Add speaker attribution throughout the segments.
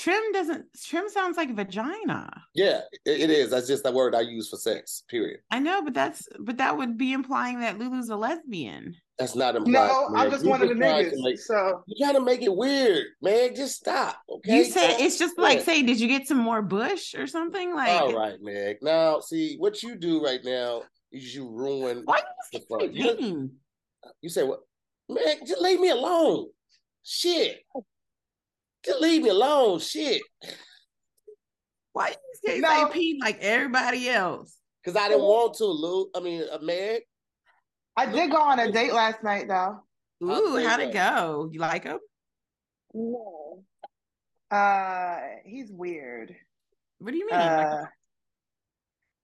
Speaker 1: trim doesn't trim sounds like vagina.
Speaker 2: Yeah, it, it is. That's just the word I use for sex. Period.
Speaker 1: I know, but that's but that would be implying that Lulu's a lesbian.
Speaker 2: That's not implied.
Speaker 3: No, I'm just
Speaker 2: You
Speaker 3: one of the
Speaker 2: trying to
Speaker 3: niggas.
Speaker 2: make-
Speaker 3: So
Speaker 2: You gotta make it weird, man. Just stop. Okay.
Speaker 1: You said it's just like
Speaker 2: Yeah.
Speaker 1: say, did you get some more bush or something? Like
Speaker 2: All right, Meg. Now, see what you do right now is you ruin.
Speaker 1: why
Speaker 2: the
Speaker 1: you
Speaker 2: fun.
Speaker 1: keep
Speaker 2: You, you say what? Meg, just leave me alone. Shit. Just leave me alone. Shit.
Speaker 1: Why you say
Speaker 3: No.
Speaker 1: say pee like everybody else?
Speaker 2: Because I didn't want to, Lou. I mean, uh, Meg.
Speaker 3: I did go on a date last night though.
Speaker 1: Ooh, how'd it go? You like him?
Speaker 3: No. Uh he's weird.
Speaker 1: What do you mean?
Speaker 3: Uh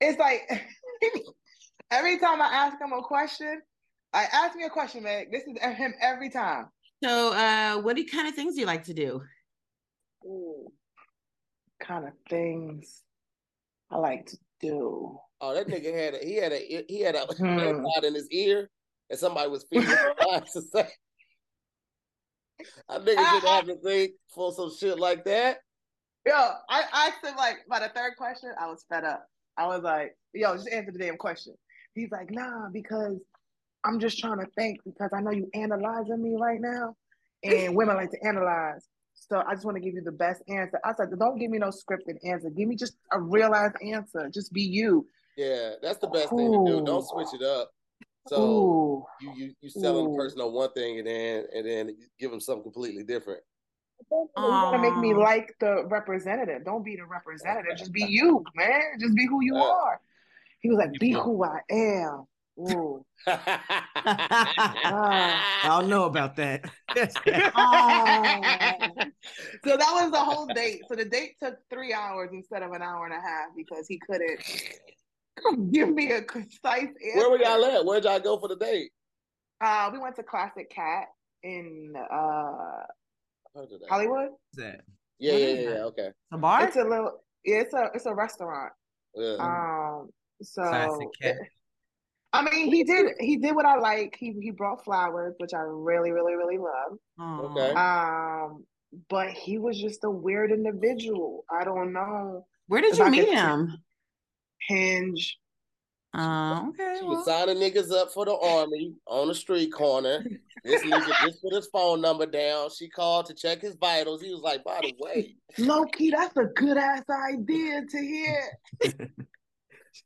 Speaker 3: it's like every time I ask him a question, I ask me a question, Meg. This is him every time.
Speaker 1: so, uh, what do kind of things do you like to do?
Speaker 3: Kind of things I like to do.
Speaker 2: Oh, that nigga had a he had a he had a
Speaker 3: Hmm.
Speaker 2: AirPod in his ear, and somebody was feeding him to say. I nigga should have to think for some shit like that.
Speaker 3: Yo, I asked him like by the third question, I was fed up. I was like, yo, just answer the damn question. He's like, nah, because I'm just trying to think because I know you analyzing me right now. And women like to analyze. So I just want to give you the best answer. I said, don't give me no scripted answer. Give me just a realized answer. Just be you.
Speaker 2: Yeah, that's the best thing to do. Don't switch it up. So
Speaker 3: Ooh.
Speaker 2: you you you selling
Speaker 3: Ooh.
Speaker 2: the person on one thing and then and then give them something completely different.
Speaker 3: You want to make me like the representative. Don't be the representative. Just be you, man. Just be who you
Speaker 2: Yeah.
Speaker 3: are. He was like, be who I am. Ooh.
Speaker 4: I don't know about that.
Speaker 3: So that was the whole date. So the date took three hours instead of an hour and a half because he couldn't give me a concise answer.
Speaker 2: Where were y'all at? Where'd y'all go for the date?
Speaker 3: Uh, we went to Classic Cat in uh,
Speaker 2: Heard of that.
Speaker 3: Hollywood.
Speaker 4: that?
Speaker 2: Yeah, yeah, yeah,
Speaker 1: that?
Speaker 2: yeah. Okay.
Speaker 1: A bar?
Speaker 3: It's a little. Yeah, it's a it's a restaurant.
Speaker 2: Yeah.
Speaker 3: Um. So
Speaker 4: Classic Cat.
Speaker 3: I mean, he did he did what I like. He he brought flowers, which I really really really love.
Speaker 2: Okay.
Speaker 3: Um, but he was just a weird individual. I don't know.
Speaker 1: Where did you
Speaker 3: I
Speaker 1: meet him?
Speaker 3: Hinge.
Speaker 1: Oh, okay.
Speaker 2: She
Speaker 1: well,
Speaker 2: was signing niggas up for the army on the street corner. This nigga just put his phone number down. She called to check his vitals. He was like, by the way,
Speaker 3: Low key, that's a good ass idea to hear.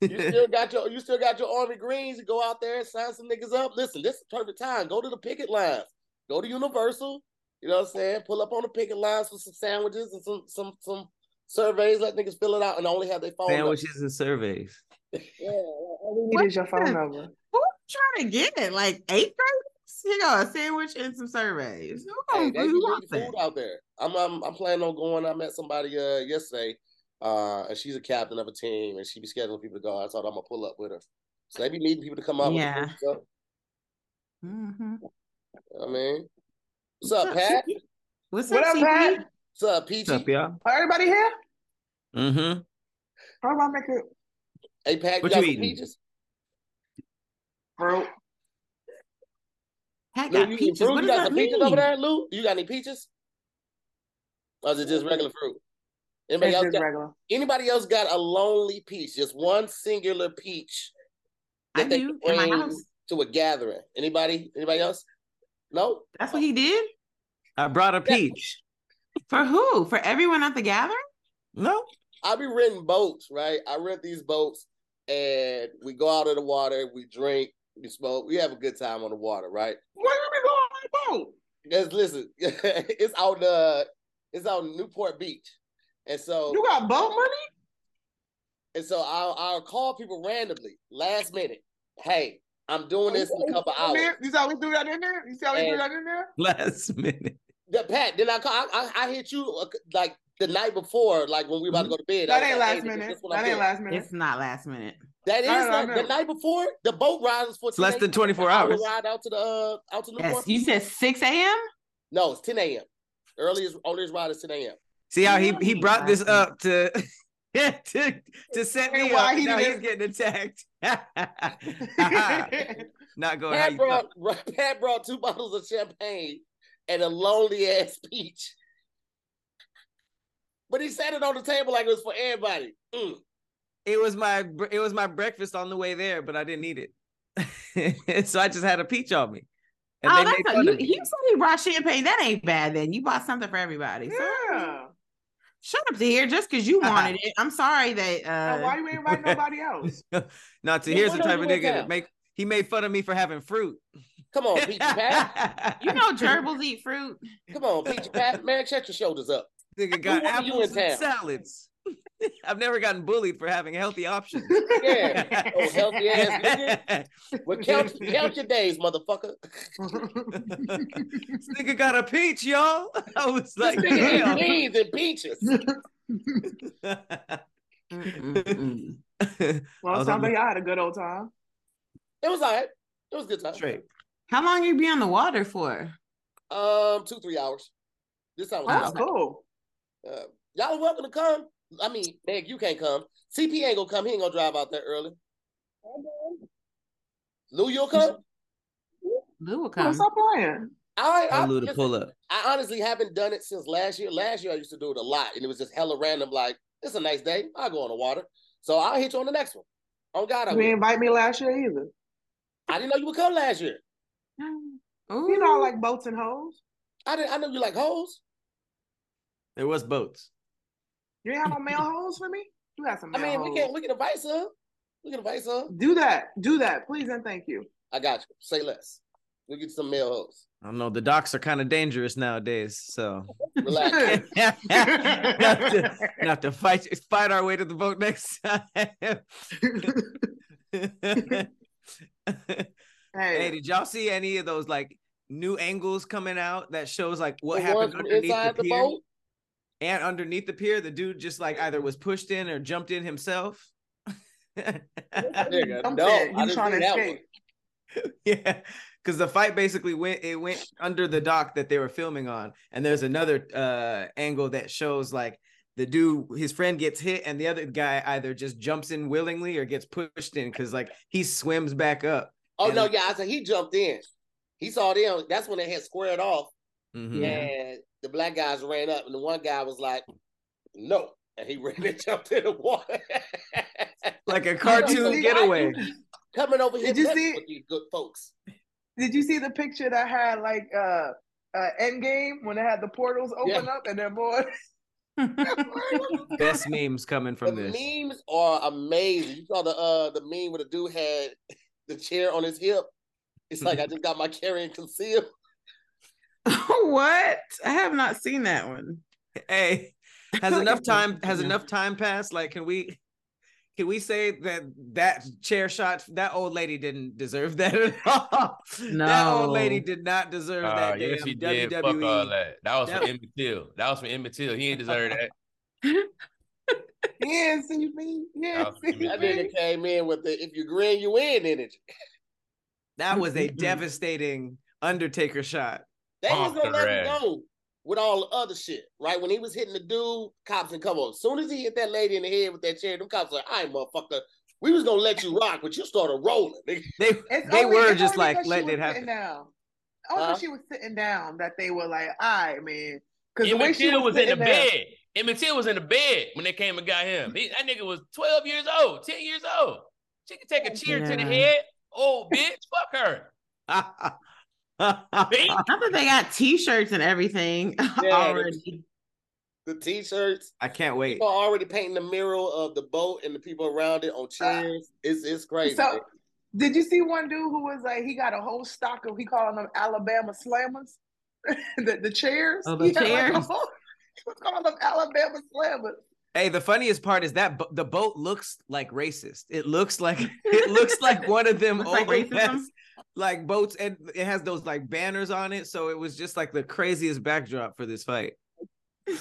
Speaker 2: you still got your you still got your army greens. You go out there and sign some niggas up. Listen, this is perfect time. Go to the picket lines. Go to Universal. You know what I'm saying? Pull up on the picket lines for some sandwiches and some some some surveys. Let niggas fill it out and only have their phone number.
Speaker 4: Sandwiches and surveys.
Speaker 3: Yeah, all we need is your phone number.
Speaker 1: who you trying to get? It? Like eighth graders? You go a sandwich and some surveys. Who
Speaker 2: Hey,
Speaker 1: gonna
Speaker 2: they
Speaker 1: who
Speaker 2: be
Speaker 1: wants
Speaker 2: leaving
Speaker 1: that?
Speaker 2: food out there. I'm, I'm I'm planning on going. I met somebody uh yesterday, uh, and she's a captain of a team, and she be scheduling people to go. I thought I'm gonna pull up with her. So they be needing people to come out.
Speaker 1: Yeah.
Speaker 2: With the food stuff.
Speaker 1: Mhm.
Speaker 2: I mean, what's up, Pat?
Speaker 1: CP? What's
Speaker 3: What
Speaker 1: up,
Speaker 3: up, Pat?
Speaker 2: What's up, Peachy?
Speaker 4: What's up, y'all?
Speaker 3: Are everybody here?
Speaker 4: Mm-hmm.
Speaker 3: How do I make it?
Speaker 2: Hey, Pat,
Speaker 4: What
Speaker 2: got
Speaker 4: you
Speaker 2: some
Speaker 4: eating?
Speaker 2: peaches?
Speaker 3: Bro,
Speaker 1: Pat
Speaker 2: Lou,
Speaker 1: got
Speaker 2: you eating
Speaker 1: peaches.
Speaker 2: fruit?
Speaker 1: What
Speaker 2: You
Speaker 1: does
Speaker 2: got
Speaker 1: that
Speaker 2: some peaches over there, Lou? You got any peaches? Or is it just regular fruit? Anybody
Speaker 3: it's
Speaker 2: else
Speaker 3: just
Speaker 2: got,
Speaker 3: regular.
Speaker 2: anybody else got a lonely peach? Just one singular peach
Speaker 1: I
Speaker 2: that they
Speaker 1: do
Speaker 2: can
Speaker 1: in my
Speaker 2: bring
Speaker 1: house.
Speaker 2: to a gathering. Anybody? Anybody else? No.
Speaker 1: That's what he did.
Speaker 4: I brought a peach.
Speaker 1: For who? For everyone at the gathering?
Speaker 4: No.
Speaker 2: I be renting boats, right? I rent these boats and we go out in the water, we drink, we smoke, we have a good time on the water, right?
Speaker 3: Where you be going on the boat?
Speaker 2: Because listen, it's out uh it's out Newport Beach. And so
Speaker 3: You got boat money?
Speaker 2: and so I'll I'll call people randomly, last minute. Hey, I'm doing this in a couple hours.
Speaker 3: You see how we do that in there? You see how we do that in there?
Speaker 4: Last minute.
Speaker 2: The, Pat, then I call I, I, I hit you uh, like the night before, like when we about to go to bed.
Speaker 3: That
Speaker 2: was
Speaker 3: ain't
Speaker 2: like,
Speaker 3: last
Speaker 2: hey,
Speaker 3: minute. That
Speaker 2: I'm
Speaker 3: ain't
Speaker 2: doing.
Speaker 3: last minute.
Speaker 1: It's not last minute.
Speaker 2: That is
Speaker 3: No, no,
Speaker 2: like, the night before. The boat ride is for
Speaker 4: It's less than 24 hours.
Speaker 2: Ride out to the uh, out to Newport.
Speaker 1: Yes. You said 6 a.m.?
Speaker 2: No, it's 10 a.m. Earliest earliest ride is 10 a.m.
Speaker 4: See how he, he brought this up to to to set me
Speaker 3: And why
Speaker 4: up.
Speaker 3: he
Speaker 4: Now he's getting attacked. Not going how
Speaker 2: Pat
Speaker 4: you
Speaker 2: brought. Pat brought two bottles of champagne and a lonely ass peach. But he sat it on the table like it was for everybody. Mm.
Speaker 4: It was my it was my breakfast on the way there, but I didn't eat it. so I just had a peach on me. And
Speaker 1: oh, that's a,
Speaker 4: fun
Speaker 1: you,
Speaker 4: of me.
Speaker 1: he said he brought champagne. That ain't bad. Then you bought something for everybody. So
Speaker 3: Yeah.
Speaker 1: Shut up to here just because you wanted it. I'm sorry that.
Speaker 3: Now,
Speaker 1: Uh,
Speaker 3: why you ain't invite nobody else?
Speaker 4: Not to here's the type of nigga that make he made fun of me for having fruit.
Speaker 2: Come on, Peachy Pat.
Speaker 1: you know gerbils eat fruit.
Speaker 2: Come on, Peachy Pat. Man, shut your shoulders up.
Speaker 4: Nigga got
Speaker 2: wanted you
Speaker 4: apples
Speaker 2: in
Speaker 4: and
Speaker 2: town?
Speaker 4: salads. I've never gotten bullied for having healthy options.
Speaker 2: Yeah. Oh, healthy ass nigga. Well, count, count your days, motherfucker.
Speaker 4: this nigga got a peach, y'all. I was like,
Speaker 2: This nigga
Speaker 4: damn.
Speaker 2: eat beans and peaches.
Speaker 3: Well,
Speaker 4: I
Speaker 3: it sounds like y'all had a good old time.
Speaker 2: It was all right. It was a good time.
Speaker 4: Straight.
Speaker 1: How long you be on the water for?
Speaker 2: Um, two, three hours. This time
Speaker 3: Oh,
Speaker 2: was
Speaker 3: that's
Speaker 2: fun.
Speaker 3: cool.
Speaker 2: Uh, y'all are welcome to come. I mean, Meg, you can't come. CP ain't gonna come. He ain't gonna drive out there early. Lou, you'll come?
Speaker 1: Lou will
Speaker 3: Come
Speaker 1: come.
Speaker 3: stop playing.
Speaker 2: I, I,
Speaker 4: Tell Lou to
Speaker 2: listen,
Speaker 4: pull up.
Speaker 2: I honestly haven't done it since last year. Last year I used to do it a lot, and it was just hella random. Like, it's a nice day. I'll go on the water. So I'll hit you on the next one. Oh God, I
Speaker 3: You didn't invite me last year either.
Speaker 2: I didn't know you would come last year.
Speaker 3: You know I like boats and hoes.
Speaker 2: I didn't. I know you like hoes.
Speaker 4: There was boats.
Speaker 3: You ain't have no male hoes for me? You got some
Speaker 2: I mean,
Speaker 3: hoes.
Speaker 2: we can we can invite some. We can invite some.
Speaker 3: Do that. Do that. Please and thank you.
Speaker 2: I got you. Say less. We get some male hoes.
Speaker 4: I don't know. The docks are kind of dangerous nowadays, so
Speaker 2: Relax.
Speaker 4: not, to, not to fight fight our way to the boat next time.
Speaker 3: hey,
Speaker 4: hey, did y'all see any of those like new angles coming out that shows like what
Speaker 2: The
Speaker 4: happened underneath
Speaker 2: inside
Speaker 4: the
Speaker 2: the
Speaker 4: pier?
Speaker 2: boat?
Speaker 4: And underneath the pier, the dude just like either was pushed in or jumped in himself.
Speaker 2: Nigga,
Speaker 3: I'm
Speaker 2: no,
Speaker 3: saying,
Speaker 2: I
Speaker 3: you trying to
Speaker 2: that
Speaker 3: escape.
Speaker 4: yeah, because the fight basically went it went under the dock that they were filming on, and there's another uh angle that shows like the dude his friend gets hit and the other guy either just jumps in willingly or gets pushed in because like he swims back up.
Speaker 2: Oh
Speaker 4: And-
Speaker 2: no, yeah, I said he jumped in. He saw them. That's when they had squared off,
Speaker 4: Mhm.
Speaker 1: Yeah.
Speaker 2: and the black guys ran up, and the one guy was like, "No," and he ran and jumped in the water.
Speaker 4: Like a
Speaker 3: Did you
Speaker 4: cartoon
Speaker 3: see-
Speaker 4: getaway.
Speaker 2: Coming over here
Speaker 3: Did you see-
Speaker 2: with these good folks.
Speaker 3: Did you see the picture that had like uh uh Endgame when they had the portals open
Speaker 2: Yeah.
Speaker 3: up and then boy
Speaker 4: Best memes coming from
Speaker 2: the
Speaker 4: this.
Speaker 2: memes are amazing. You saw the uh the meme where the dude had the chair on his hip. It's like I just got my carrying concealed.
Speaker 1: what? I have not seen that one.
Speaker 4: Hey, has enough time has enough time passed? Like, can we can we say that that chair shot that old lady didn't deserve that at all? No, that old lady did not deserve
Speaker 5: Uh,
Speaker 4: that
Speaker 5: yes,
Speaker 4: damn
Speaker 5: he did. Fuck
Speaker 4: WWE.
Speaker 5: all that. That was
Speaker 4: That-
Speaker 5: from Emmett Till. That was from Emmett Till. He ain't deserve that.
Speaker 3: yeah, see me, yeah,
Speaker 5: That was
Speaker 3: see
Speaker 5: me.
Speaker 2: That
Speaker 3: me.
Speaker 2: nigga came in with the if you grin, you win energy.
Speaker 4: That was a devastating Undertaker shot.
Speaker 2: They was gonna
Speaker 5: the
Speaker 2: let him go with all the other shit, right? When he was hitting the dude, cops and come on. As soon as he hit that lady in the head with that chair, them cops like, "All right, motherfucker, we was gonna let you rock, but you started rolling." nigga."
Speaker 4: They
Speaker 3: It's
Speaker 4: they
Speaker 3: only-
Speaker 4: were just like letting it happen.
Speaker 3: Sitting down. Only
Speaker 2: Huh?
Speaker 3: she was sitting down that they were like, all right, man. Because the way she was,
Speaker 5: was in the
Speaker 3: sitting there,
Speaker 5: bed. Emmett Till was in the bed when they came and got him. He, that nigga was 12 years old, 10 years old. She could take a oh, chair to the head. Oh, bitch, fuck her. Bitch.
Speaker 1: Not that they got T-shirts and everything
Speaker 2: Yeah,
Speaker 1: already.
Speaker 2: The t-shirts,
Speaker 4: I can't wait.
Speaker 2: people are already painting the mural of the boat and the people around it on uh, chairs. It's it's crazy.
Speaker 3: So, did you see one dude who was like, he got a whole stock of, he calling them Alabama Slammers? the, the chairs?
Speaker 1: Oh, the
Speaker 3: He had, like,
Speaker 1: chairs.
Speaker 3: whole- he was calling them Alabama Slammers.
Speaker 4: Hey, the funniest part is that bo- the boat looks like racist. It looks like it looks like one of them
Speaker 1: Looks like racism?
Speaker 4: ass, like boats, and it has those like banners on it. So it was just like the craziest backdrop for this fight.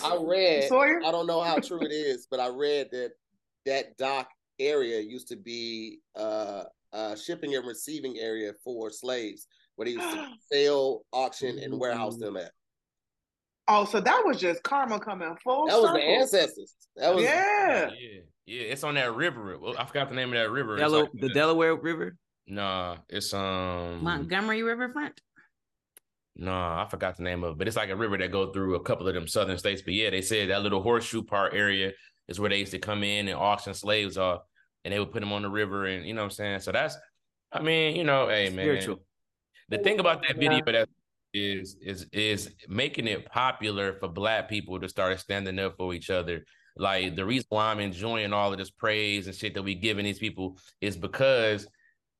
Speaker 2: I read,
Speaker 3: Sawyer?
Speaker 2: I don't know how true it is, but I read that that dock area used to be uh, a shipping and receiving area for slaves, where they used to sell, auction, and warehouse them at.
Speaker 3: Oh, so that was just karma coming full
Speaker 2: That was the ancestors. That was
Speaker 3: Yeah.
Speaker 5: Yeah, yeah. It's on that river. Well, I forgot the name of that river.
Speaker 4: Delo-
Speaker 5: like
Speaker 4: the Delaware River.
Speaker 5: Nah, it's um
Speaker 1: Montgomery Riverfront.
Speaker 5: No, I forgot the name of it, but it's like a river that go through a couple of them southern states. But yeah, they said that little horseshoe part area is where they used to come in and auction slaves off, and they would put them on the river, and you know what I'm saying. So that's, I mean, you know, hey man,
Speaker 4: Spiritual.
Speaker 5: the thing about that video that is is is making it popular for black people to start standing up for each other. Like the reason why I'm enjoying all of this praise and shit that we giving these people is because,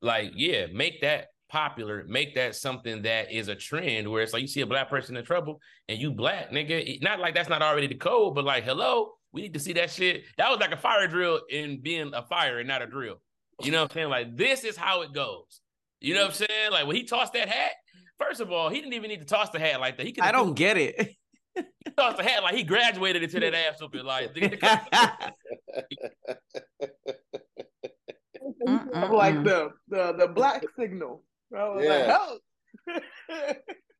Speaker 5: like, yeah, make that popular, make that something that is a trend where it's like you see a black person in trouble and you black, nigga. Not like that's not already the code, but like, hello, we need to see that shit. That was like a fire drill in being a fire and not a drill. You know what I'm saying? Like, this is how it goes. You know what I'm saying? Like when he tossed that hat, first of all, he didn't even need to toss the hat like that. He could
Speaker 4: I don't get it.
Speaker 5: he tossed the hat like he graduated into that ass up like
Speaker 3: I'm like the the the black signal. I was like,
Speaker 2: Yeah. Oh.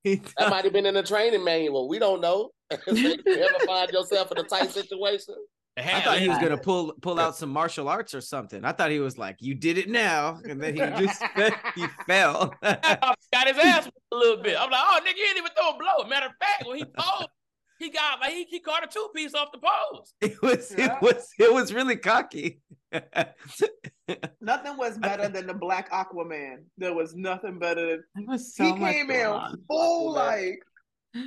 Speaker 3: help.
Speaker 2: That might have been in the training manual. We don't know. So you ever find yourself in a tight situation,
Speaker 5: the
Speaker 4: I thought he was gonna pull pull out some martial arts or something. I thought he was like, "You did it now," and then he just he fell.
Speaker 5: got his ass a little bit. I'm like, oh, nigga, he didn't even throw a blow. Matter of fact, when he posed, he got like he, he caught a two piece off the pose.
Speaker 4: it was
Speaker 3: Yeah.
Speaker 4: it was it was really cocky.
Speaker 3: Nothing was better than the black Aquaman. There was nothing better than
Speaker 1: It was
Speaker 3: he came in full
Speaker 2: Aquaman.
Speaker 3: like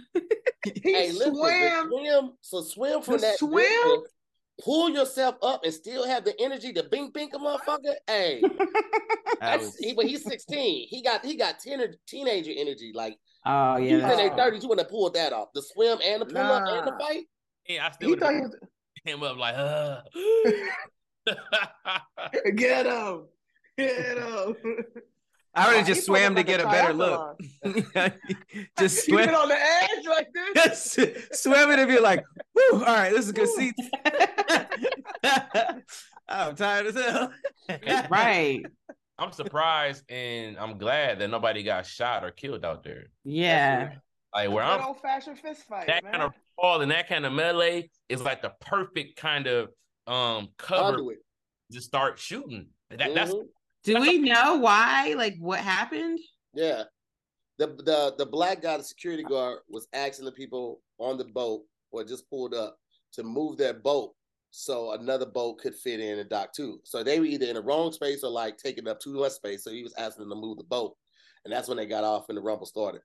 Speaker 3: he
Speaker 2: hey, listen,
Speaker 3: swam.
Speaker 2: the swim, so swim from
Speaker 3: The
Speaker 2: that
Speaker 3: swim?
Speaker 2: distance, pull yourself up and still have the energy to bing bing a motherfucker. Hey,
Speaker 4: was-
Speaker 2: he, but he's 16. He got he got teenager, teenager energy. Like
Speaker 1: Oh
Speaker 2: he's
Speaker 1: yeah.
Speaker 2: in
Speaker 1: that's
Speaker 2: their
Speaker 3: Oh.
Speaker 1: true.
Speaker 2: 30s when they pulled that off. The swim and the pull up and the
Speaker 3: Nah.
Speaker 2: fight.
Speaker 5: Yeah, I still
Speaker 3: He
Speaker 5: would
Speaker 3: thought
Speaker 5: have
Speaker 3: he was
Speaker 5: him up like, uh.
Speaker 3: get him. Get him.
Speaker 4: I would
Speaker 3: oh,
Speaker 4: have just
Speaker 3: pulled
Speaker 4: swam
Speaker 3: up
Speaker 4: to get a better look. just
Speaker 3: You
Speaker 4: swim,
Speaker 3: been on the edge like this.
Speaker 4: just swim it and be like, "Woo! All right, this is a good seats." I'm tired as hell.
Speaker 1: right.
Speaker 5: I'm surprised and I'm glad that nobody got shot or killed out there.
Speaker 1: Yeah.
Speaker 5: Like where
Speaker 3: Good
Speaker 5: I'm
Speaker 3: old fashioned fist fight,
Speaker 5: that
Speaker 3: man.
Speaker 5: kind of brawl and that kind of melee is like the perfect kind of um cover
Speaker 2: Conduit.
Speaker 5: to start shooting. That, That's
Speaker 2: Mhm.
Speaker 1: Do we know why? Like what happened?
Speaker 2: Yeah. The the the black guy, the security guard, was asking the people on the boat or just pulled up to move their boat so another boat could fit in and dock too. So they were either in the wrong space or like taking up too much space. So he was asking them to move the boat. And that's when they got off and the rumble started.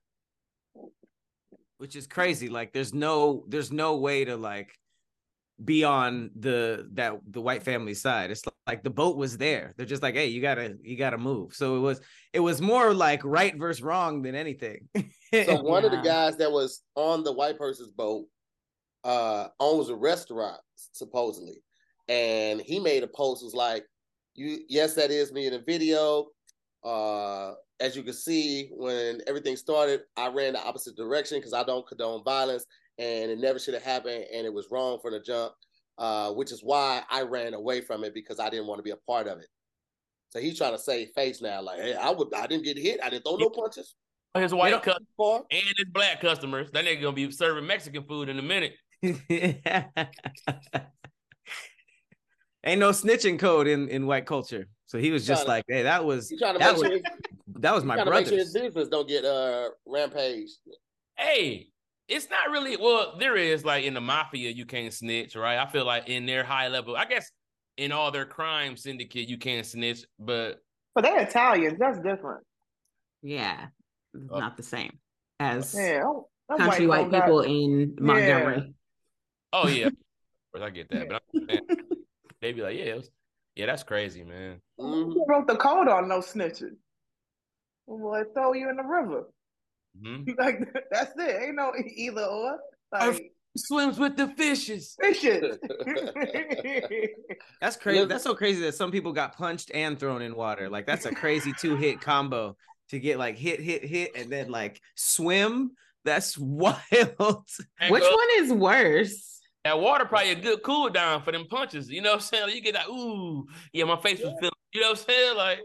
Speaker 4: which is crazy. Like there's no there's no way to like be on the that the white family side. It's like the boat was there. They're just like, hey, you gotta you gotta move. So it was it was more like right versus wrong than anything.
Speaker 2: So one of the guys that was on the white person's boat uh owns a restaurant, supposedly. And he made a post was like, You yes, that is me in the video. Uh as you can see, when everything started, I ran the opposite direction because I don't condone violence and it never should have happened and it was wrong from the jump. Uh, which is why I ran away from it because I didn't want to be a part of it. So he's trying to save face now, like, hey, I would I didn't get hit, I didn't throw no punches.
Speaker 5: his white
Speaker 4: don't-
Speaker 5: cut
Speaker 2: Far.
Speaker 5: and his black customers. That nigga gonna be serving Mexican food in a minute.
Speaker 4: Ain't no snitching code in in white culture. So he was just
Speaker 2: Tryna-
Speaker 4: like, hey, that was
Speaker 2: He's trying to
Speaker 4: that was
Speaker 2: sure
Speaker 4: that was my
Speaker 2: brother. make sure his
Speaker 4: brother's.
Speaker 2: business don't get uh rampage.
Speaker 5: Hey, it's not really well, there is like in the mafia, you can't snitch, right? I feel like in their high level, I guess in all their crime syndicate, you can't snitch, but
Speaker 3: But they're Italians. That's different.
Speaker 1: Yeah. It's
Speaker 5: Oh.
Speaker 1: Not the same as
Speaker 3: Yeah. them- them
Speaker 1: country
Speaker 3: whites
Speaker 1: white
Speaker 3: don't got-
Speaker 1: people in Montgomery.
Speaker 5: oh yeah, of course I get that. But I'm saying, they be like, yeah, it was, yeah, that's crazy, man.
Speaker 2: Mhm.
Speaker 3: Who wrote the code on no snitching? Boy, throw you in the river.
Speaker 5: Hmm
Speaker 3: Like that's it. Ain't no either or. Like
Speaker 5: Swims with the fishes.
Speaker 3: fishes.
Speaker 4: That's crazy. That's so crazy that some people got punched and thrown in water. Like that's a crazy two hit combo to get like hit, hit, hit, and then like swim. That's wild.
Speaker 5: And
Speaker 1: Which
Speaker 5: go-
Speaker 1: one is worse?
Speaker 5: That water probably a good cool down for them punches. You know what I'm saying? Like, you get that, ooh, yeah, my face was feeling. You know what I'm saying? Like,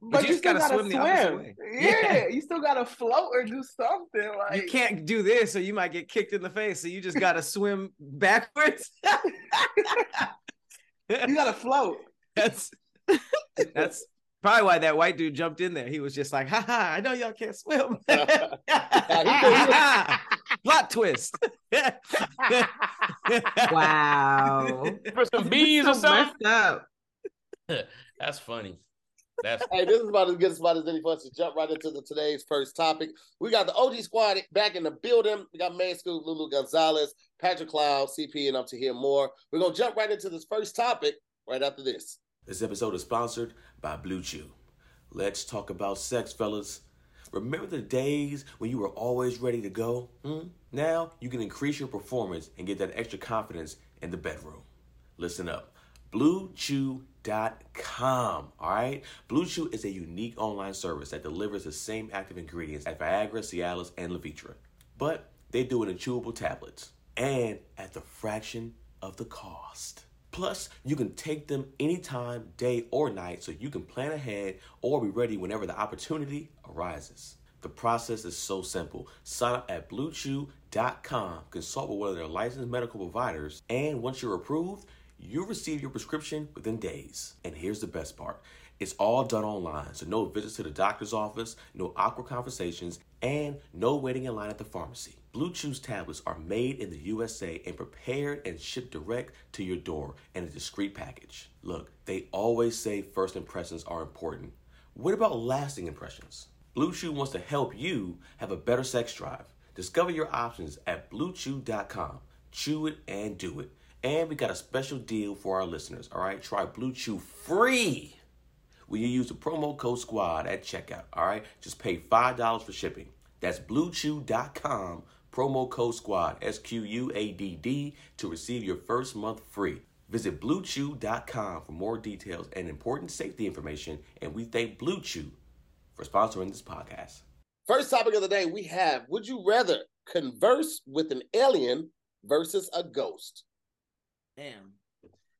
Speaker 3: but
Speaker 4: you
Speaker 3: you,
Speaker 4: just
Speaker 3: still
Speaker 4: gotta
Speaker 3: gotta
Speaker 4: swim
Speaker 3: swim. Yeah,
Speaker 4: Yeah.
Speaker 3: you still gotta float or do something. Like
Speaker 4: you can't do this, or you might get kicked in the face. So you just gotta swim backwards.
Speaker 3: You gotta float.
Speaker 4: that's that's probably why that white dude jumped in there. He was just like, "Ha ha! I know y'all can't swim." Plot twist.
Speaker 1: Wow.
Speaker 5: For some bees or
Speaker 1: So
Speaker 5: something.
Speaker 1: up.
Speaker 5: That's funny. That's
Speaker 2: Hey, this is about as good a spot as any for us to jump right into the today's first topic. We got the OG squad back in the building. We got Main Scoop, Lulu Gonzalez, Patrick Cloud, CP, and up Tahir Moore. We're gonna jump right into this first topic right after this.
Speaker 6: This episode is sponsored by Blue Chew. Let's talk about sex, fellas. Remember the days when you were always ready to go? Hmm? Now you can increase your performance and get that extra confidence in the bedroom. Listen up. BlueChew.com. All right? Blue Chew is a unique online service that delivers the same active ingredients as Viagra, Cialis, and Levitra, but they do it in chewable tablets and at the fraction of the cost. Plus, you can take them anytime, day or night, so you can plan ahead or be ready whenever the opportunity arises. The process is so simple. Sign up at bluechew.com, consult with one of their licensed medical providers, and once you're approved, you'll receive your prescription within days. And here's the best part it's all done online, so no visits to the doctor's office, no awkward conversations, and no waiting in line at the pharmacy. Blue Chew's tablets are made in the USA and prepared and shipped direct to your door in a discreet package. Look, they always say first impressions are important. What about lasting impressions? Blue Chew wants to help you have a better sex drive. Discover your options at bluechew.com. Chew it and do it. And we got a special deal for our listeners. All right, try Blue Chew free when you use the promo code SQUADD at checkout. All right, just pay $5 for shipping. That's bluechew.com, promo code SQUADD, S Q U A D D, to receive your first month free. Visit bluechew.com for more details and important safety information. And we thank Blue Chew for sponsoring this podcast.
Speaker 2: First topic of the day we have Would you rather converse with an alien versus a ghost?
Speaker 4: Damn.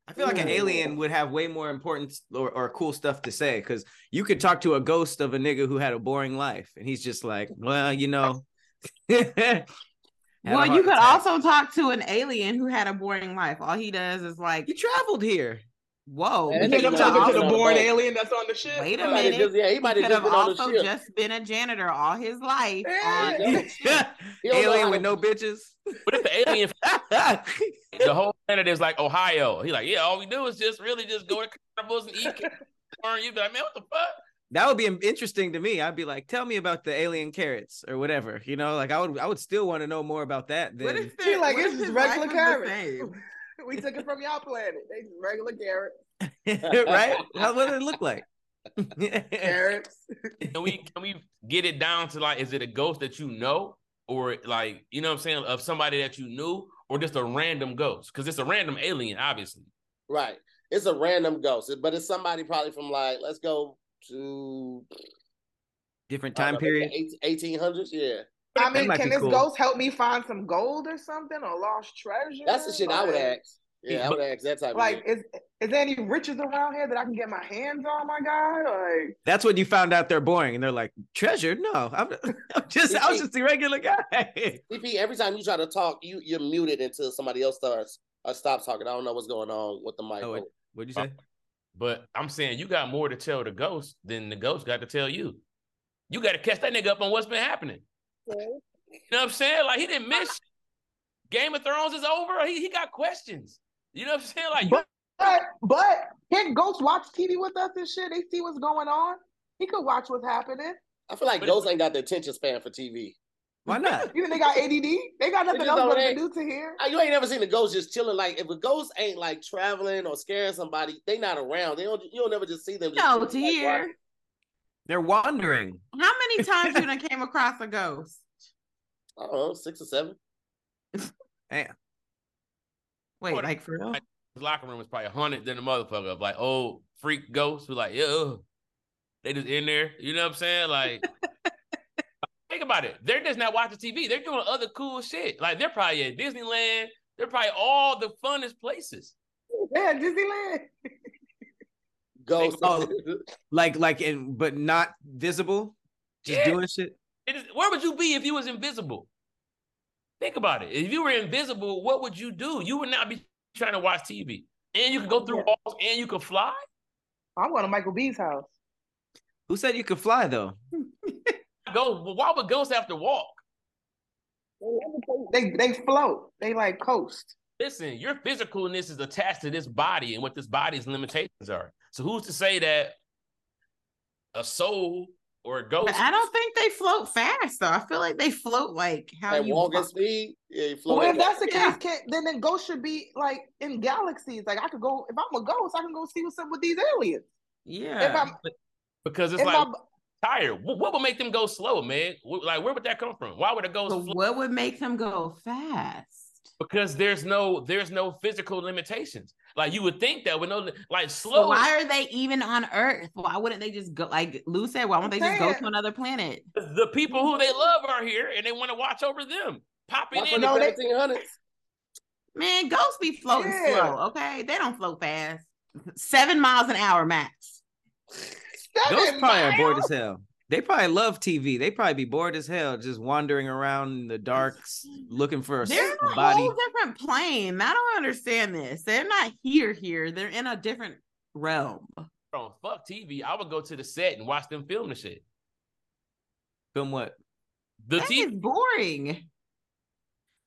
Speaker 4: I feel like an alien would have way more important or, or cool stuff to say because you could talk to a ghost of a nigga who had a boring life, and he's just like, well, you know.
Speaker 1: Well, you could
Speaker 4: attack.
Speaker 1: also talk to an alien who had a boring life. All he does is like,
Speaker 4: You traveled here.
Speaker 1: Whoa.
Speaker 2: And
Speaker 1: he
Speaker 3: Think I'm
Speaker 1: could
Speaker 2: Yeah,
Speaker 3: talking to the
Speaker 2: also-
Speaker 3: born alien that's on the ship.
Speaker 1: Wait a
Speaker 2: He have
Speaker 1: minute.
Speaker 2: just- yeah, he might
Speaker 1: He
Speaker 2: have
Speaker 1: could
Speaker 2: just
Speaker 1: have
Speaker 2: been on the
Speaker 1: also just been a janitor all his life.
Speaker 2: Yeah.
Speaker 1: on the ship.
Speaker 2: He don't know
Speaker 4: alien with no bitches.
Speaker 5: What if the alien, the whole planet is like Ohio? He like, yeah, all we do is just really just go to carnivals and eat. Or you be like, man, what the fuck?
Speaker 4: that would be interesting to me. I'd be like, tell me about the alien carrots or whatever. You know, like I would, I would still want to know more about that.
Speaker 1: What
Speaker 4: Than
Speaker 1: if
Speaker 3: He
Speaker 1: the-
Speaker 3: like,
Speaker 1: what
Speaker 3: it's
Speaker 1: if
Speaker 3: just regular
Speaker 1: life the
Speaker 3: carrots.
Speaker 1: Same?
Speaker 3: we took it from y'all planet. They just regular carrots.
Speaker 4: right? How what did it look like?
Speaker 3: Carrots.
Speaker 5: Can we can we get it down to like, is it a ghost that you know, or like, you know what I'm saying, of somebody that you knew, or just a random ghost? Because it's a random alien, obviously.
Speaker 2: Right. It's a random ghost, but it's somebody probably from like, let's go to
Speaker 4: Different time
Speaker 2: know,
Speaker 4: period.
Speaker 2: 1800s. Yeah.
Speaker 3: I mean, can this
Speaker 4: cool.
Speaker 3: ghost help me find some gold or something or lost treasure?
Speaker 2: That's the shit I would ask. Yeah, I would ask that type of thing.
Speaker 3: Like, is is there any riches around here that I can get my hands on, my guy? Like,
Speaker 4: That's when you found out they're boring, and they're like, "Treasure? No, I'm, I'm just, I was just a regular guy."
Speaker 2: CP, every time you try to talk, you you're muted until somebody else starts or stops talking. I don't know what's going on with the mic.
Speaker 4: Oh. What'd you say?
Speaker 5: Uh, but I'm saying you got more to tell the ghost than the ghost got to tell you. You got to catch that nigga up on what's been happening. You know what I'm saying? Like he didn't miss. Game of Thrones is over. He, he got questions. You know what I'm saying? Like
Speaker 3: But- but but can ghosts watch TV with us and shit? They see what's going on. He could watch what's happening.
Speaker 2: I feel like
Speaker 5: But-
Speaker 2: ghosts ain't got the attention span for TV.
Speaker 4: Why not?
Speaker 3: You think they got ADD? They got nothing else
Speaker 2: don't
Speaker 3: to do to hear.
Speaker 2: Uh, You ain't never seen a ghost just chilling. Like if a ghost ain't like traveling or scaring somebody, they not around. They don't. You don't never just see them. Just
Speaker 1: No,
Speaker 2: chilling,
Speaker 1: to
Speaker 2: like,
Speaker 1: hear.
Speaker 2: Watching.
Speaker 4: They're wandering.
Speaker 1: How many times you done came across a ghost?
Speaker 2: I don't know, six or seven.
Speaker 4: Damn.
Speaker 1: Wait,
Speaker 5: What-
Speaker 1: like for real?
Speaker 5: his locker room was probably haunted than the motherfucker of like old freak ghosts who like, yeah, they just in there. You know what I'm saying? Like, think about it. They're just not watching TV. They're doing other cool shit. Like they're probably at Disneyland. They're probably all the funnest places.
Speaker 3: Yeah, Disneyland.
Speaker 2: Um, ghosts.
Speaker 4: Oh. Like, like, in but not visible. Just
Speaker 5: Yeah.
Speaker 4: doing shit.
Speaker 5: It is, where would you be if you was invisible? Think about it. If you were invisible, what would you do? You would not be trying to watch TV. And you could go through
Speaker 3: Yeah.
Speaker 5: walls and you could fly.
Speaker 3: I'm going to Michael B's house.
Speaker 4: Who said you could fly though?
Speaker 5: Go. Why would ghosts have to walk?
Speaker 3: They they float. They like coast.
Speaker 5: Listen, your physicalness is attached to this body and what this body's limitations are. So who's to say that a soul or a ghost?
Speaker 1: But I don't think they float fast though. I feel like they float like how
Speaker 2: At
Speaker 1: you
Speaker 2: walking
Speaker 1: walk.
Speaker 2: speed, yeah, you float.
Speaker 3: Well, if that's the case, can, then the ghost should be like in galaxies. Like I could go if I'm a ghost, I can go see what's up with these aliens. If
Speaker 1: Yeah.
Speaker 3: I'm
Speaker 5: because it's
Speaker 3: if
Speaker 5: like
Speaker 3: I'm
Speaker 5: tired. What, what would make them go slow, man? Like where would that come from? Why would a ghost?
Speaker 1: So what would make them go fast?
Speaker 5: Because there's no there's no physical limitations. Like you would think that with no like
Speaker 1: So
Speaker 5: slow.
Speaker 1: why are they even on Earth? Why wouldn't they just go like Lou said? Why won't they just go to another planet?
Speaker 5: the people who they love are here and they want to watch over them. Popping
Speaker 2: That's
Speaker 5: in.
Speaker 2: from the
Speaker 3: No, they-
Speaker 1: Man, ghosts be floating
Speaker 3: Yeah.
Speaker 1: slow. Okay, they don't float fast. Seven miles an hour max.
Speaker 4: Ghosts
Speaker 3: seven
Speaker 4: probably are bored as hell. They probably love TV. They probably be bored as hell, just wandering around in the darks looking for a s-
Speaker 1: They're in a
Speaker 4: body.
Speaker 1: whole different plane. I don't understand this. They're not here. Here, they're in a different realm.
Speaker 5: Bro, fuck TV. I would go to the set and watch them film the shit.
Speaker 4: Film what?
Speaker 5: The
Speaker 1: That
Speaker 5: TV.
Speaker 1: is boring.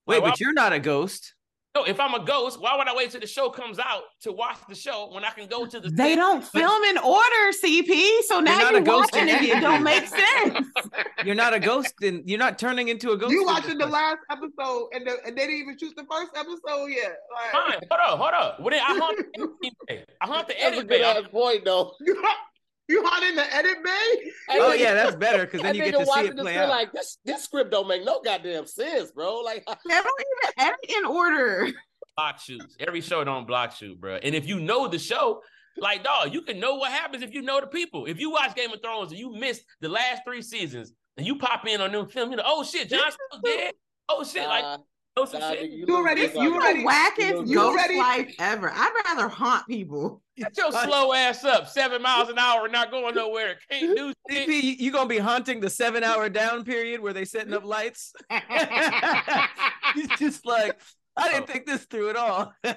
Speaker 4: Wait,
Speaker 5: why-
Speaker 4: but you're not a ghost.
Speaker 5: No, if I'm a ghost, why would I wait till the show comes out to watch the show when I can go to the
Speaker 1: They
Speaker 5: set?
Speaker 1: don't film in order, CP. So now
Speaker 4: not
Speaker 1: you're
Speaker 4: a ghost
Speaker 1: watching
Speaker 4: in
Speaker 1: it. It don't make sense.
Speaker 4: You're not a ghost, and you're not turning into a ghost.
Speaker 3: You watching the last episode and, the, and they didn't even shoot the first episode yet. Like,
Speaker 5: Fine, hold up, hold up. Well, then I hunt the editing bay. I hunt the
Speaker 2: That's a
Speaker 5: edit
Speaker 2: good
Speaker 5: bay.
Speaker 2: ass point, though.
Speaker 3: you you hot in the edit bay?
Speaker 4: Oh yeah, that's better because then
Speaker 2: That
Speaker 4: you get to see it
Speaker 2: this
Speaker 4: play
Speaker 2: shit
Speaker 4: out.
Speaker 2: like this. This script don't make no goddamn sense, bro. Like,
Speaker 1: They don't even edit in order.
Speaker 5: block shoots. Every show don't block shoot, bro. And if you know the show, like dog, you can know what happens if you know the people. If you watch Game of Thrones and you missed the last three seasons and you pop in on them film, you know, oh shit, Jon Snow's dead. Oh shit, like
Speaker 2: nah,
Speaker 5: know some shit.
Speaker 2: you
Speaker 3: You
Speaker 2: lose
Speaker 3: already-
Speaker 2: this
Speaker 3: you
Speaker 2: already.
Speaker 3: already-
Speaker 1: the wackest
Speaker 2: you
Speaker 1: ghost
Speaker 3: already-
Speaker 1: life ever. I'd rather haunt people.
Speaker 5: Get your slow ass up, seven miles an hour, and not going nowhere. Can't do shit.
Speaker 4: CP, you, you gonna be haunting the seven hour down period where they setting up lights? He's just like, I didn't oh. think this through at all.
Speaker 5: I'm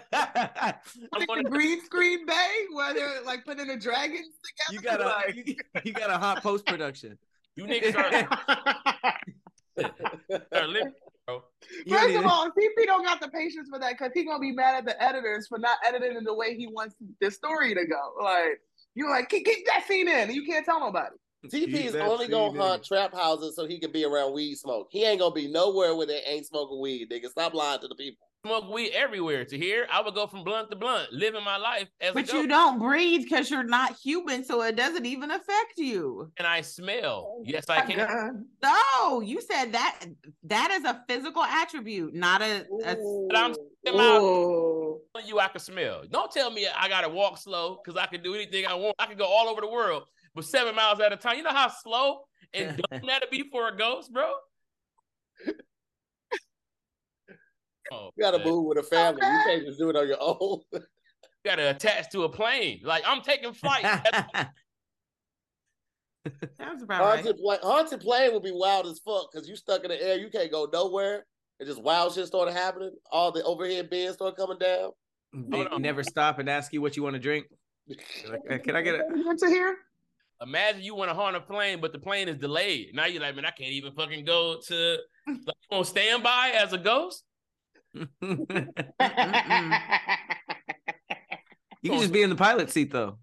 Speaker 5: gonna
Speaker 3: the green screen bay where they're like putting the dragons
Speaker 4: you
Speaker 3: together.
Speaker 4: got a
Speaker 3: like,
Speaker 4: you, you got a hot post production.
Speaker 5: you niggas are, are living, bro.
Speaker 3: First of all, CP don't got the patience for that because he gonna be mad at the editors for not editing in the way he wants the story to go. Like you're like keep, keep that scene in, you can't tell nobody.
Speaker 4: CP
Speaker 2: is only gonna
Speaker 4: scene
Speaker 2: hunt
Speaker 4: in.
Speaker 2: trap houses so he can be around weed smoke. He ain't gonna be nowhere where they ain't smoking weed. Nigga, stop lying to the people.
Speaker 5: Smoke weed everywhere. To here, I would go from blunt to blunt, living my life as a
Speaker 1: But you don't breathe because you're not human, so it doesn't even affect you.
Speaker 5: and I smell. Yes, I can.
Speaker 1: No, you said that that is a physical attribute, not a, a
Speaker 5: But I'm telling you, telling you I can smell. Don't tell me I gotta walk slow because I can do anything I want. I can go all over the world, but seven miles at a time. You know how slow and dumb that'd be for a ghost, bro? Oh,
Speaker 2: You gotta
Speaker 5: man.
Speaker 2: move with a family. You can't just do it on your own.
Speaker 5: You gotta attach to a plane. Like I'm taking flight. That's-
Speaker 1: Sounds about right.
Speaker 2: haunted, pla- haunted plane would be wild as fuck because you stuck in the air. You can't go nowhere. And just wild shit started happening. All the overhead bins start coming down.
Speaker 4: They
Speaker 5: Hold
Speaker 4: never stop and ask you what you want to drink. "Uh, Can I get a
Speaker 3: Good to hear.
Speaker 5: Imagine you want to haunt a plane, but the plane is delayed. Now you're like, man, I can't even fucking go to like, on standby as a ghost.
Speaker 4: You can just be in the pilot seat though.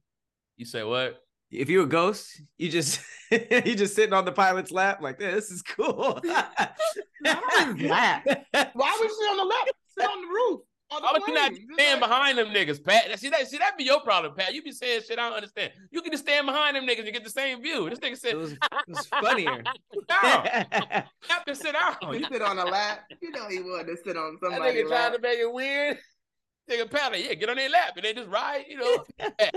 Speaker 5: You say what?
Speaker 4: If you're a ghost, you just you just sitting on the pilot's lap like this is cool.
Speaker 1: Not on his lap.
Speaker 3: Why would you sit on the lap? Sit on the roof. On the
Speaker 5: Why would you not stand
Speaker 3: like-
Speaker 5: behind them niggas, Pat? See that? See that be your problem, Pat. You be saying shit I don't understand. You can just stand behind them niggas and get the same view. This nigga
Speaker 4: it,
Speaker 5: said,
Speaker 4: was, it was funnier.
Speaker 5: "Sit down. Have to sit down."
Speaker 3: He sit on a lap. You know he wanted to sit on
Speaker 2: somebody.
Speaker 3: That
Speaker 2: nigga
Speaker 3: lap.
Speaker 2: trying to make it weird.
Speaker 5: Nigga, Pat, like, yeah, get on their lap and they just ride. You know.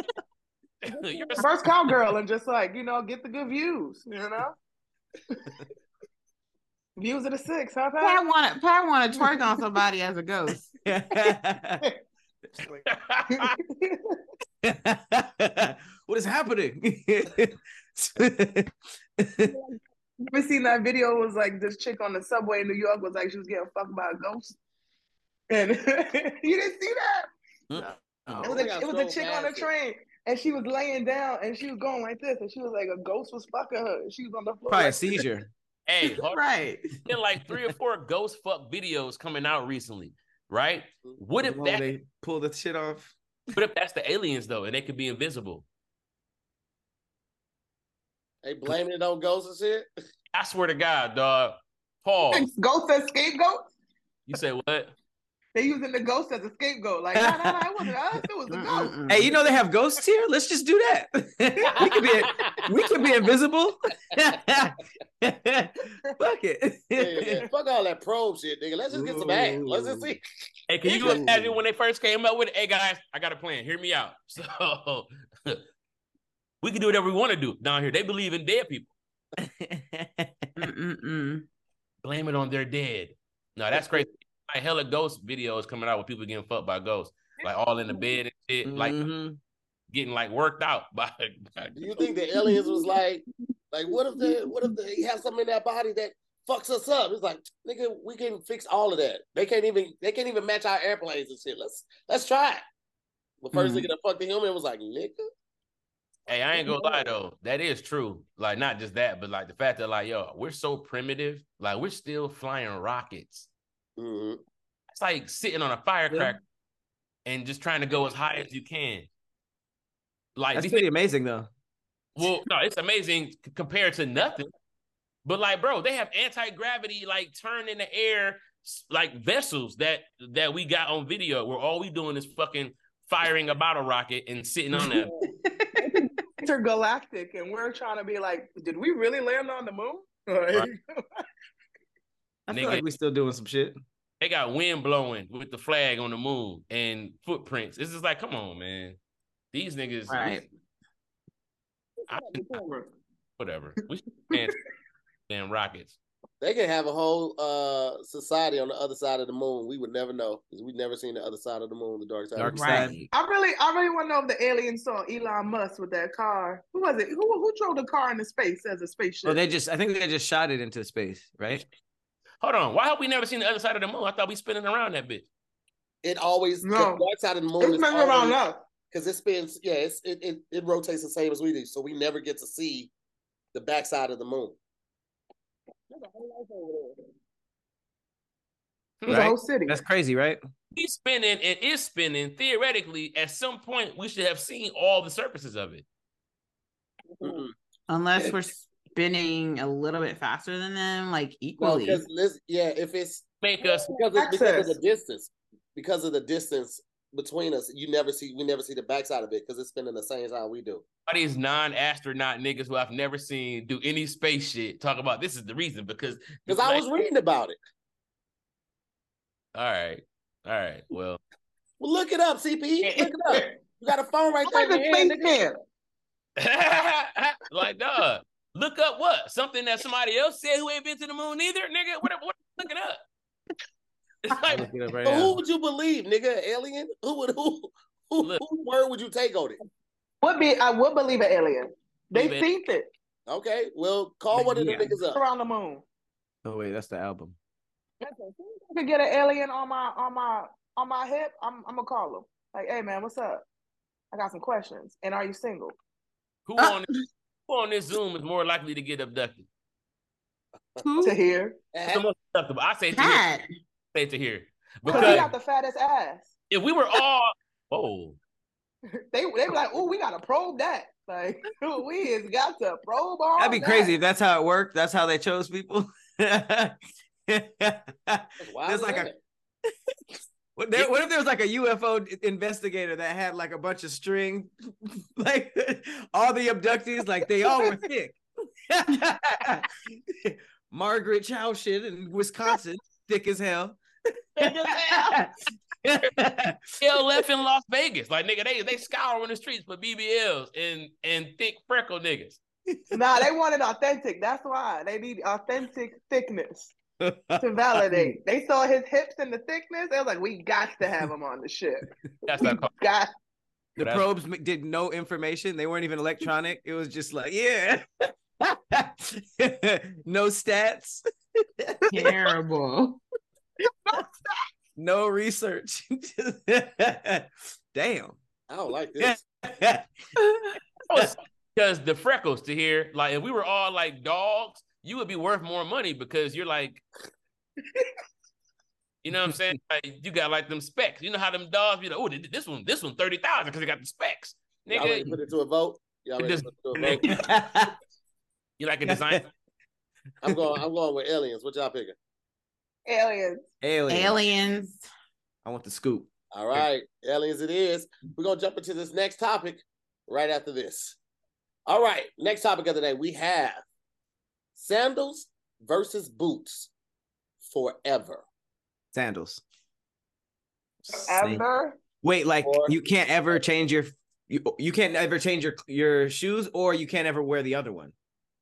Speaker 5: You're a
Speaker 3: First cowgirl and just like, you know, get the good views, you know? Views of the six, huh,
Speaker 1: Pat
Speaker 3: Pat?
Speaker 1: want to Pat want to twerk on somebody as a ghost.
Speaker 4: what is happening?
Speaker 3: You ever seen that video? It was like this chick on the subway in New York was like she was getting fucked by a ghost. And you didn't see that?
Speaker 4: Oh.
Speaker 3: It was
Speaker 2: I
Speaker 3: a,
Speaker 2: got
Speaker 3: it was a
Speaker 2: scrolled
Speaker 3: chick on the train. and she was laying down and she was going like this, and she was like a ghost was fucking her. She was on the floor.
Speaker 4: Probably a seizure.
Speaker 5: Hey, hold-
Speaker 1: Right.
Speaker 5: been like three or four ghost fuck videos coming out recently, right? Mm-hmm. What if that?
Speaker 4: they pull the shit off?
Speaker 5: What if that's the aliens though, and they could be invisible?
Speaker 2: They blaming it on ghosts and shit.
Speaker 5: I swear to God, dog. Paul,
Speaker 3: Ghost as scapegoat.
Speaker 5: you say what?
Speaker 3: They using the ghost as a scapegoat. Like, nah, nah, nah, it wasn't us. It was the ghost.
Speaker 4: Hey, you know they have ghosts here. Let's just do that. we could be we could be invisible. Fuck it.
Speaker 2: Yeah, yeah. Fuck all that probe shit, nigga. Let's just get some ass. Let's just see.
Speaker 5: Hey, can you imagine when they first came up with it? Hey guys, I got a plan. Hear me out. So we can do whatever we want to do down here. They believe in dead people. Blame it on their dead. No, that's crazy. Like hella ghost videos coming out with people getting fucked by ghosts, like all in the bed and shit, like
Speaker 4: Mhm.
Speaker 5: getting like worked out by. by
Speaker 2: Do you think the aliens was like, like, what if they, what if they have something in that body that fucks us up? It's like, nigga, we can fix all of that. They can't even, they can't even match our airplanes and shit. Let's, let's try it. The 1st
Speaker 1: Mhm.
Speaker 2: nigga that fucked the human was like, nigga,
Speaker 5: Hey, I ain't gonna lie though. That is true. Like, not just that, but like the fact that, like, yo, we're so primitive. Like, we're still flying rockets.
Speaker 2: Mhm.
Speaker 5: It's like sitting on a firecracker and just trying to go as high as you can. Like,
Speaker 4: That's pretty
Speaker 5: niggas-
Speaker 4: amazing though.
Speaker 5: well, no, it's amazing compared to nothing. But like, bro, they have anti gravity like turn in the air like vessels that that we got on video where all we doing is fucking firing a bottle rocket and sitting on them.
Speaker 3: Intergalactic, and we're trying to be like, did we really land on the moon? Like,
Speaker 4: I feel
Speaker 5: Nigga.
Speaker 4: like we still doing some shit.
Speaker 5: They got wind blowing with the flag on the moon and footprints. It's just like, come on, man. These niggas,
Speaker 1: Right.
Speaker 5: I- whatever. We should ban damn rockets.
Speaker 2: they can have a whole uh society on the other side of the moon. We would never know because we've never seen the other side of the moon, the dark side.
Speaker 4: Dark side.
Speaker 1: Right.
Speaker 3: I really, I really want to know if the aliens saw Elon Musk with that car. Who was it? Who who drove the car into space as a spaceship?
Speaker 4: Well, they just I think they just shot it into space, right?
Speaker 5: Hold on. Why have we never seen the other side of the moon? I thought we spinning around that bitch.
Speaker 2: It always
Speaker 3: No.
Speaker 2: the dark side of the moon
Speaker 3: it's
Speaker 2: is
Speaker 3: been around
Speaker 2: always
Speaker 3: us.
Speaker 2: because it spins. Yeah, it's, it, it it rotates the same as we do, so we never get to see the backside of the moon.
Speaker 3: It was a
Speaker 4: Right.
Speaker 3: whole city.
Speaker 4: That's crazy, right?
Speaker 5: He's spinning and is spinning. Theoretically, at some point, we should have seen all the surfaces of it.
Speaker 2: Mm-mm.
Speaker 1: Unless we're spinning a little bit faster than them, like
Speaker 2: Well,
Speaker 1: equally.
Speaker 2: because this, yeah, if it's
Speaker 5: Make us
Speaker 2: because of, because of the distance, because of the distance between us, you never see we never see the backside of it because it's spinning the same time we do.
Speaker 5: all these non-astronaut niggas who I've never seen do any space shit talk about this is the reason because
Speaker 2: Because I was reading about it.
Speaker 5: all right, all right. Well,
Speaker 2: Well, look it up, CP. Look it up. You got a phone right
Speaker 3: I'm
Speaker 2: there.
Speaker 3: like
Speaker 2: in
Speaker 3: a
Speaker 2: your hand,
Speaker 3: space
Speaker 2: nigga.
Speaker 5: like dog, look up what something that somebody else said who ain't been to the moon either, nigga. What what look it up? It's like
Speaker 4: it up right
Speaker 2: who
Speaker 4: now.
Speaker 2: would you believe, nigga? Alien? Who would who who,
Speaker 5: Look.
Speaker 2: whose word would you take on it?
Speaker 3: Would be I would believe an alien. They
Speaker 5: Believe it.
Speaker 3: think it
Speaker 2: Okay, well, call one of the niggas up.
Speaker 3: around the moon.
Speaker 4: Oh wait, that's the album.
Speaker 3: I could get an alien on my on my on my hip. I'm I'm gonna call him. Like, hey man, what's up? I got some questions. And are you single?
Speaker 5: who on this, who on this Zoom is more likely to get abducted?
Speaker 1: Who?
Speaker 3: Tahir.
Speaker 5: It's the most acceptable. I say Tahir.
Speaker 1: Cat.
Speaker 5: Say Tahir.
Speaker 3: Because he
Speaker 5: Because
Speaker 3: got the fattest ass.
Speaker 5: if we were all, oh,
Speaker 3: They they be like, oh, we gotta probe that. Like, we has got to probe all
Speaker 4: That'd be
Speaker 3: that.
Speaker 4: crazy if that's how it worked. That's how they chose people.
Speaker 2: Why
Speaker 4: There's like a
Speaker 2: that?
Speaker 4: What, there, what if there was like a UFO investigator that had like a bunch of string, like all the abductees, like they all were thick. Margaret Chow shit in Wisconsin, thick as hell.
Speaker 5: Hell left in Las Vegas. Like nigga, they they scouring the streets for BBLs and and thick freckle niggas.
Speaker 3: Nah, they wanted authentic. That's why they need authentic thickness to validate. They saw his hips and the thickness. They was like, we got to have him on the ship.
Speaker 5: That's
Speaker 3: We
Speaker 5: not called.
Speaker 3: got.
Speaker 4: The
Speaker 5: That's-
Speaker 4: probes did no information. They weren't even electronic. It was just like, yeah. no stats,
Speaker 1: Terrible.
Speaker 4: no research. Damn.
Speaker 2: I don't like this.
Speaker 5: because the freckles Tahir, like if we were all like dogs, you would be worth more money because you're like, you know what I'm saying? Like, you got like them specs. You know how them dogs be like, oh, this one, this one, 30,000 because they got the specs.
Speaker 2: Y'all ready to
Speaker 5: Nigga,
Speaker 2: put it to a vote? Y'all ready to
Speaker 5: Just-
Speaker 2: put it to a vote?
Speaker 5: you like a design.
Speaker 2: I'm going. I'm going with aliens. What y'all picking?
Speaker 3: Aliens.
Speaker 4: Alien.
Speaker 1: Aliens.
Speaker 4: I want the scoop.
Speaker 2: All right, aliens. It is. We're gonna jump into this next topic right after this. All right, next topic of the day. We have sandals versus boots forever.
Speaker 4: Sandals.
Speaker 3: Ever.
Speaker 4: Wait, like
Speaker 2: Or-
Speaker 4: you can't ever change your you, you can't ever change your your shoes or you can't ever wear the other one.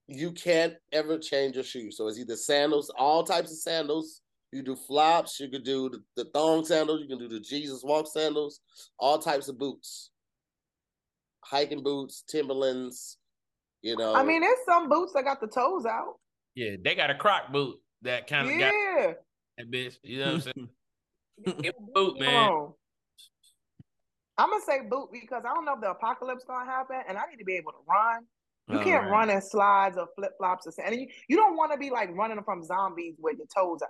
Speaker 2: You can't ever change your shoes. So it's either sandals, all types of sandals. You do flops. You could do the, the thong sandals. You can do the Jesus walk sandals. All types of boots. Hiking boots, Timberlands. You know.
Speaker 3: I mean, there's some boots that got the toes out.
Speaker 5: Yeah, they got a croc boot that kind of got
Speaker 3: Yeah.
Speaker 5: that bitch. You know what I'm saying? Give a boot,
Speaker 3: Come
Speaker 5: man.
Speaker 3: on. I'm gonna say boot because I don't know if the apocalypse gonna happen, and I need to be able to run. You
Speaker 4: All
Speaker 3: can't
Speaker 4: right.
Speaker 3: run in slides or flip flops or something. And you, you don't want to be like running from zombies with your toes out.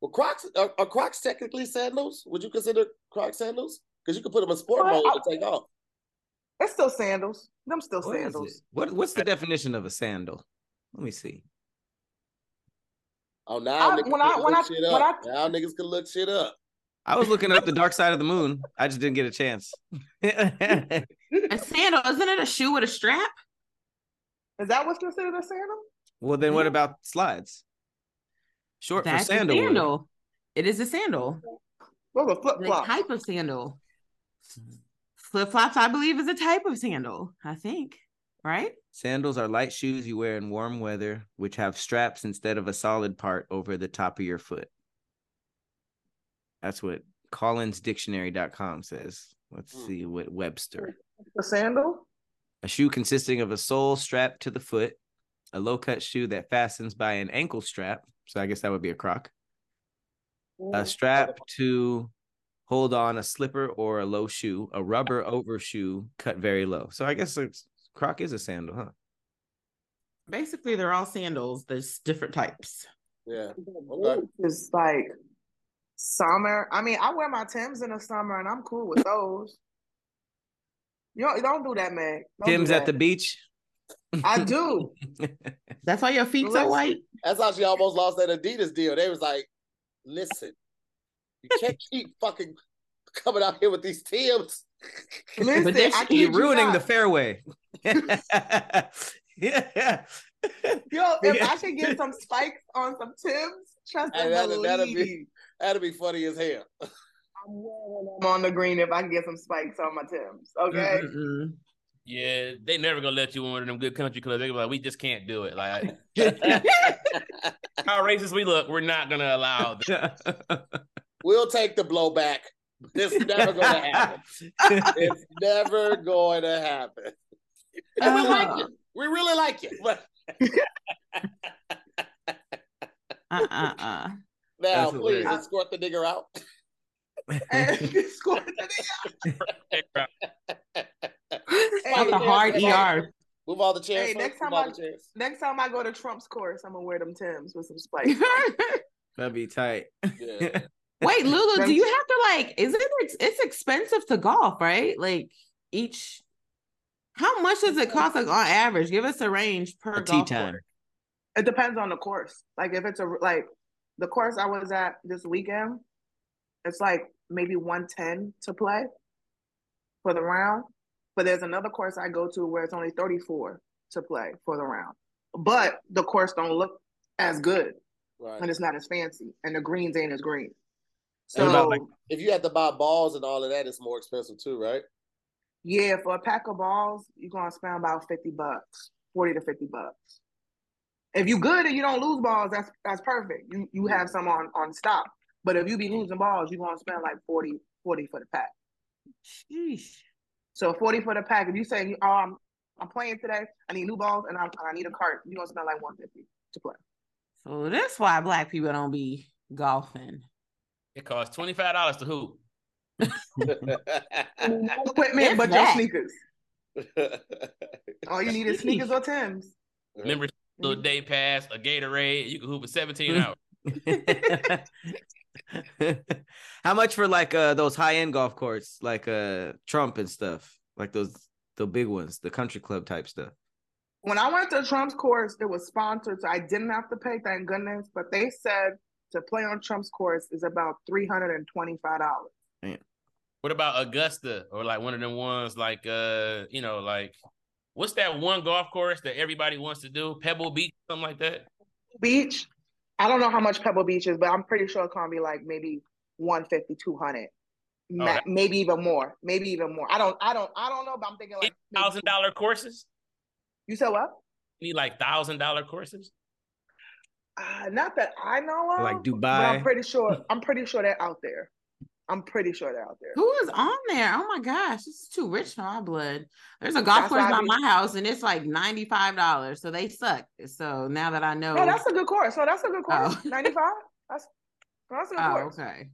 Speaker 2: Well, Crocs are, are Crocs technically sandals? Would you consider Crocs sandals? Because you could put them in sport
Speaker 3: Well,
Speaker 2: mode
Speaker 3: I-
Speaker 2: and take off.
Speaker 3: It's still sandals. Them still
Speaker 4: What is
Speaker 3: sandals.
Speaker 4: What what's the definition of a sandal? Let me see.
Speaker 2: Oh, now
Speaker 3: I-
Speaker 2: niggas
Speaker 3: when
Speaker 2: can
Speaker 3: I- when
Speaker 2: look
Speaker 3: I-
Speaker 2: shit
Speaker 3: when
Speaker 2: up.
Speaker 3: I-
Speaker 2: now niggas can look shit up.
Speaker 4: I was looking up the dark side of the moon. I just didn't get a chance.
Speaker 1: A sandal, isn't it a shoe with a strap?
Speaker 3: Is that what's considered a sandal?
Speaker 4: well, then what about slides? Short
Speaker 1: That's
Speaker 4: for
Speaker 1: a
Speaker 4: sandalwood.
Speaker 1: sandal. It is a sandal.
Speaker 3: Those are flip
Speaker 1: The type of sandal. Flip flops, I believe, is a type of sandal. I think, right?
Speaker 4: Sandals are light shoes you wear in warm weather, which have straps instead of a solid part over the top of your foot. That's what collinsdictionary.com says. Let's
Speaker 2: Hmm.
Speaker 4: see what Webster.
Speaker 3: A sandal?
Speaker 4: A shoe consisting of a sole strapped to the foot, a low cut shoe that fastens by an ankle strap. So I guess that would be a croc. A strap to hold on a slipper or a low shoe, a rubber overshoe cut very low. So I guess it's, croc is a sandal, huh?
Speaker 1: Basically, they're all sandals. There's different types.
Speaker 2: Yeah. Okay.
Speaker 3: It's like summer. I mean, I wear my Tims in the summer and I'm cool with those. You don't, don't do that, Meg. Don't do
Speaker 4: Tim's at the beach.
Speaker 3: I do.
Speaker 1: That's why your feet so white.
Speaker 2: That's how she almost lost that Adidas deal. They was like, listen, you can't keep fucking coming out here with these Tims.
Speaker 3: Listen,
Speaker 1: But this-
Speaker 3: I
Speaker 1: you're
Speaker 3: kid
Speaker 4: You're ruining the fairway. yeah.
Speaker 3: Yo, if I could get some spikes on some Tims, trust
Speaker 2: Hey,
Speaker 3: and
Speaker 2: that'd- that'd be- That'd be funny as hell.
Speaker 3: I'm on the green if I can get some spikes on my Tims. Okay.
Speaker 1: Mm-mm-mm.
Speaker 5: Yeah, they never gonna let you in one of them good country clubs. They're like, we just can't do it. Like how racist we look, we're not gonna allow. This.
Speaker 2: We'll take the blowback. It's never going to happen. It's never going to happen. And we like you. We really like you. But
Speaker 1: Uh-uh-uh.
Speaker 2: now,
Speaker 4: That's
Speaker 2: please
Speaker 4: hilarious.
Speaker 2: escort the nigger out.
Speaker 3: And score the
Speaker 1: That's
Speaker 3: Hey,
Speaker 1: a hard ER.
Speaker 2: Move all the chairs.
Speaker 3: Hey, next time I-
Speaker 2: the chairs.
Speaker 3: Next time I go to Trump's course, I'm gonna wear them Tims with some spikes.
Speaker 4: That'd be tight.
Speaker 2: Yeah.
Speaker 1: Wait, Lulu, do you have to like? Is it? ex- It's expensive to golf, right? Like each. How much does it cost? Like on average, give us a range per
Speaker 4: A tea
Speaker 1: golf
Speaker 4: time.
Speaker 1: course.
Speaker 3: It depends on the course. Like if it's a like the course I was at this weekend, it's like maybe 110 to play for the round. But there's another course I go to where it's only 34 to play for the round. But the course don't look as good
Speaker 2: Right.
Speaker 3: and it's not as fancy and the greens ain't as green.
Speaker 4: What
Speaker 3: So
Speaker 4: about, like-
Speaker 2: If you have to buy balls and all of that, it's more expensive too, right?
Speaker 3: yeah, for a pack of balls, you're gonna spend about 50 bucks, 40 to 50 bucks. If you good and you don't lose balls, that's that's perfect. You you have some on on stock. But if you be losing balls, you're gonna spend like 40, 40 for the pack.
Speaker 1: Sheesh.
Speaker 3: So 40 for the pack. If you say, oh, I'm, I'm playing today, I need new balls and I, I need a cart, you're gonna spend like 150 to play.
Speaker 1: So that's why black people don't be golfing.
Speaker 5: It costs twenty five dollars to hoop.
Speaker 3: Equipment,
Speaker 1: If
Speaker 3: but your sneakers. All you need is sneakers or Tims.
Speaker 5: Remember, little day pass, a Gatorade, you can hoop for 17 hours.
Speaker 4: How much for like uh those high end golf courts, like uh Trump and stuff, like those the big ones, the country club type stuff?
Speaker 3: When I went to Trump's course, it was sponsored, so I didn't have to pay. Thank goodness. But they said to play on Trump's course is about three hundred and twenty five dollars.
Speaker 5: What about Augusta or like one of them ones like uh, you know, like what's that one golf course that everybody wants to do? Pebble Beach, something like that.
Speaker 3: Beach. I don't know how much Pebble Beach is, but I'm pretty sure it's gonna be like maybe 150, 200. Ma-
Speaker 5: that-
Speaker 3: maybe even more. Maybe even more. I don't I don't I don't know, but I'm thinking like
Speaker 5: Thousand dollar courses.
Speaker 3: You said what?
Speaker 5: You need like thousand dollar courses.
Speaker 3: Uh, not that I know of.
Speaker 4: Like
Speaker 3: But
Speaker 4: Dubai.
Speaker 3: I'm pretty sure I'm pretty sure they're out there. I'm pretty sure they're out there.
Speaker 1: Who is on there? Oh my gosh, this is too rich for my blood. There's a golf
Speaker 3: That's
Speaker 1: course
Speaker 3: why
Speaker 1: by
Speaker 3: be-
Speaker 1: my house, and it's like ninety five dollars. So they suck. So now that I know,
Speaker 3: No, that's a good course. No, that's a good course.
Speaker 1: Oh.
Speaker 3: 95? That's that's a good
Speaker 1: oh
Speaker 3: course.
Speaker 1: okay.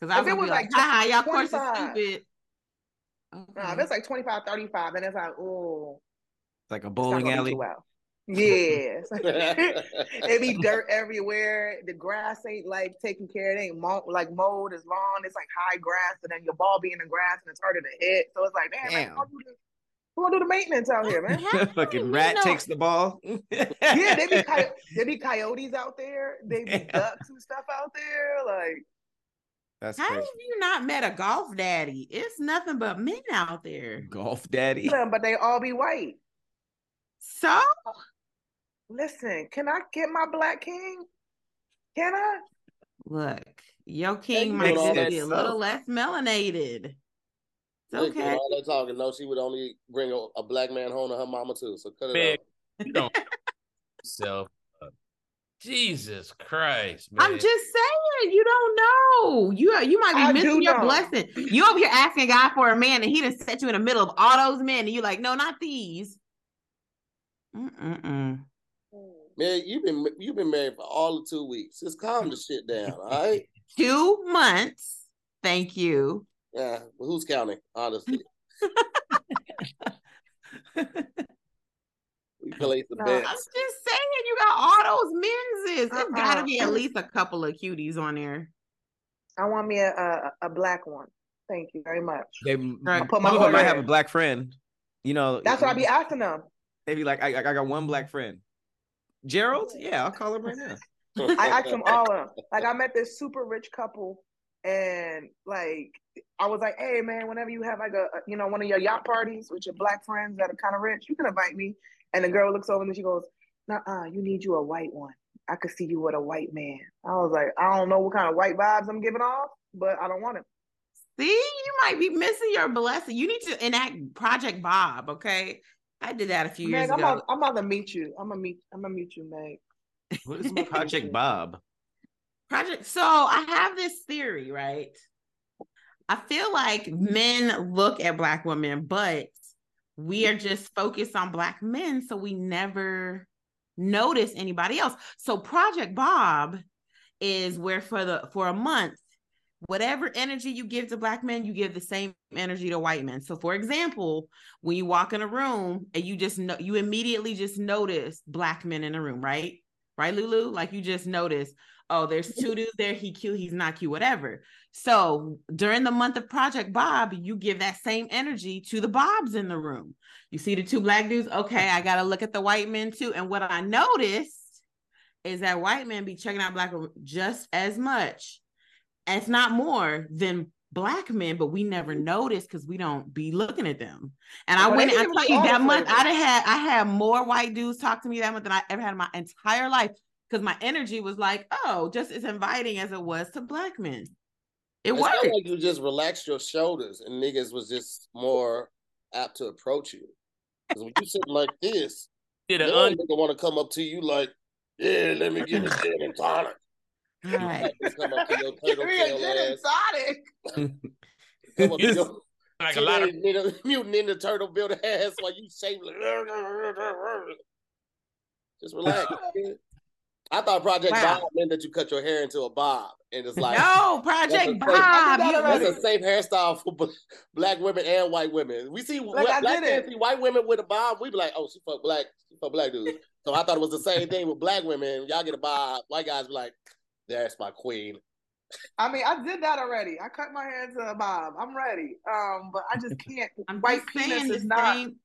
Speaker 1: Because I was
Speaker 3: it was
Speaker 1: be like,
Speaker 3: like
Speaker 1: ha, y'all course is
Speaker 3: 25.
Speaker 1: stupid.
Speaker 3: Nah,
Speaker 1: Okay.
Speaker 3: if it's like 25, 35, then it's like, oh,
Speaker 4: Like a bowling
Speaker 3: gonna
Speaker 4: alley.
Speaker 3: too well. Yes. it be dirt everywhere. The grass ain't like taken care. Of. It ain't mo- like mowed. as long. It's like high grass, and then your ball be in the grass, and it's harder to hit. So it's like, man, man
Speaker 4: Damn.
Speaker 3: who gonna do the, who gonna do the maintenance out here, man?
Speaker 4: Fucking rat
Speaker 1: know-
Speaker 4: takes the ball.
Speaker 3: yeah, they be coy- they be coyotes out there. They be
Speaker 4: Yeah.
Speaker 3: ducks and stuff out there. Like,
Speaker 4: That's
Speaker 1: How
Speaker 4: crazy.
Speaker 1: have you not met a golf daddy? It's nothing but men out there.
Speaker 4: Golf daddy.
Speaker 3: but they all be white.
Speaker 1: So
Speaker 3: Listen, can I get my black king? Can I?
Speaker 1: look, your king might just be a
Speaker 4: stuff.
Speaker 1: little less melanated. It's
Speaker 2: Look,
Speaker 1: okay.
Speaker 2: All that talking. No, she would only bring a, a black man home to her mama too. So cut it
Speaker 5: Big.
Speaker 2: out.
Speaker 5: You don't self. Jesus Christ, man.
Speaker 1: I'm just saying, you don't know. You you might be
Speaker 3: I
Speaker 1: missing your
Speaker 3: know.
Speaker 1: blessing. You over here asking God for a man, and He done set you in the middle of all those men, and you're like, no, not these. Mm-mm-mm.
Speaker 2: Man, you've been you've been married for all of two weeks. Just calm the shit down, all right?
Speaker 1: Two months. Thank you.
Speaker 2: Yeah, but who's counting? Honestly, we place the
Speaker 3: No,
Speaker 1: I'm just saying, you got all those menses. There's got to
Speaker 3: Uh-uh.
Speaker 1: be at least a couple of cuties on there.
Speaker 3: I want me a, a a black one. Thank you very much.
Speaker 4: They
Speaker 1: Right.
Speaker 3: put my
Speaker 4: some might have a black friend. You know,
Speaker 3: That's what I be asking them.
Speaker 4: They be like, I, I got one black friend. Gerald? Yeah, I'll call him right now.
Speaker 3: I asked them all of them. Like I met this super rich couple, and like I was like, "Hey man, whenever you have like a a- you know one of your yacht parties with your black friends that are kind of rich, you can invite me." And the girl looks over and she goes, "Nah, you need you a white one. I could see you with a white man." I was like, "I don't know what kind of white vibes I'm giving off, but I don't want it."
Speaker 1: See, you might be missing your blessing. You need to enact Project Bob, okay? I did that a few years
Speaker 3: Meg, I'm
Speaker 1: ago.
Speaker 3: about, I'm about to meet you. I'm gonna meet. I'm gonna meet you, Meg.
Speaker 4: What is my Project Bob?
Speaker 1: Project. So I have this theory, right? I feel like men look at black women, but we are just focused on black men, so we never notice anybody else. So Project Bob is where for the for a month, whatever energy you give to black men, you give the same energy to white men. So for example, when you walk in a room and you just know you immediately just notice black men in a room, right? Right, Lulu? Like you just notice, oh, there's two dudes there, he cute, he's not cute, whatever. So during the month of Project Bob, you give that same energy to the Bobs in the room. You see the two black dudes, okay, I gotta look at the white men too. And what I noticed is that white men be checking out black just as much, if not more, than black men, but we never notice because we don't be looking at them. And I went, I
Speaker 3: give
Speaker 1: tell
Speaker 3: you
Speaker 1: you that
Speaker 3: the
Speaker 1: month,
Speaker 3: flavors.
Speaker 1: I done had I had more white dudes talk to me that month than I ever had in my entire life because my energy was like, oh, just as inviting as it was to black men. It
Speaker 2: It's
Speaker 1: worked.
Speaker 2: kind of like you just relaxed your shoulders and niggas was just more apt to approach you. Because when you sitting like this,
Speaker 5: Did
Speaker 2: no
Speaker 5: an un-
Speaker 2: nigga want to come up to you like, yeah, let me get a gin and tonic.
Speaker 1: Right.
Speaker 2: Just come up to your turtle
Speaker 3: Give me a
Speaker 2: tail
Speaker 3: gin and
Speaker 2: ass.
Speaker 3: tonic.
Speaker 2: Come up to your
Speaker 5: like a lot of
Speaker 2: Ninja- mutant ninja turtle build ass while you shave. Just relax. I thought Project
Speaker 1: Wow.
Speaker 2: Bob meant that you cut your hair into a bob, and it's like
Speaker 1: no, Project
Speaker 2: safe-
Speaker 1: Bob.
Speaker 3: I did that
Speaker 1: you-
Speaker 2: That's a safe hairstyle for black women and white women. We see
Speaker 3: Like, I
Speaker 2: black
Speaker 3: did
Speaker 2: men see white women with a bob. We be like, oh, she fuck black, she fuck black dudes. So I thought it was the same thing with black women. Y'all get a bob, white guys be like, that's my queen.
Speaker 3: I mean, I did that already. I cut my hair into a bob. I'm ready. Um, but I just can't.
Speaker 1: I'm
Speaker 3: White
Speaker 1: just
Speaker 3: penis is not.
Speaker 1: same-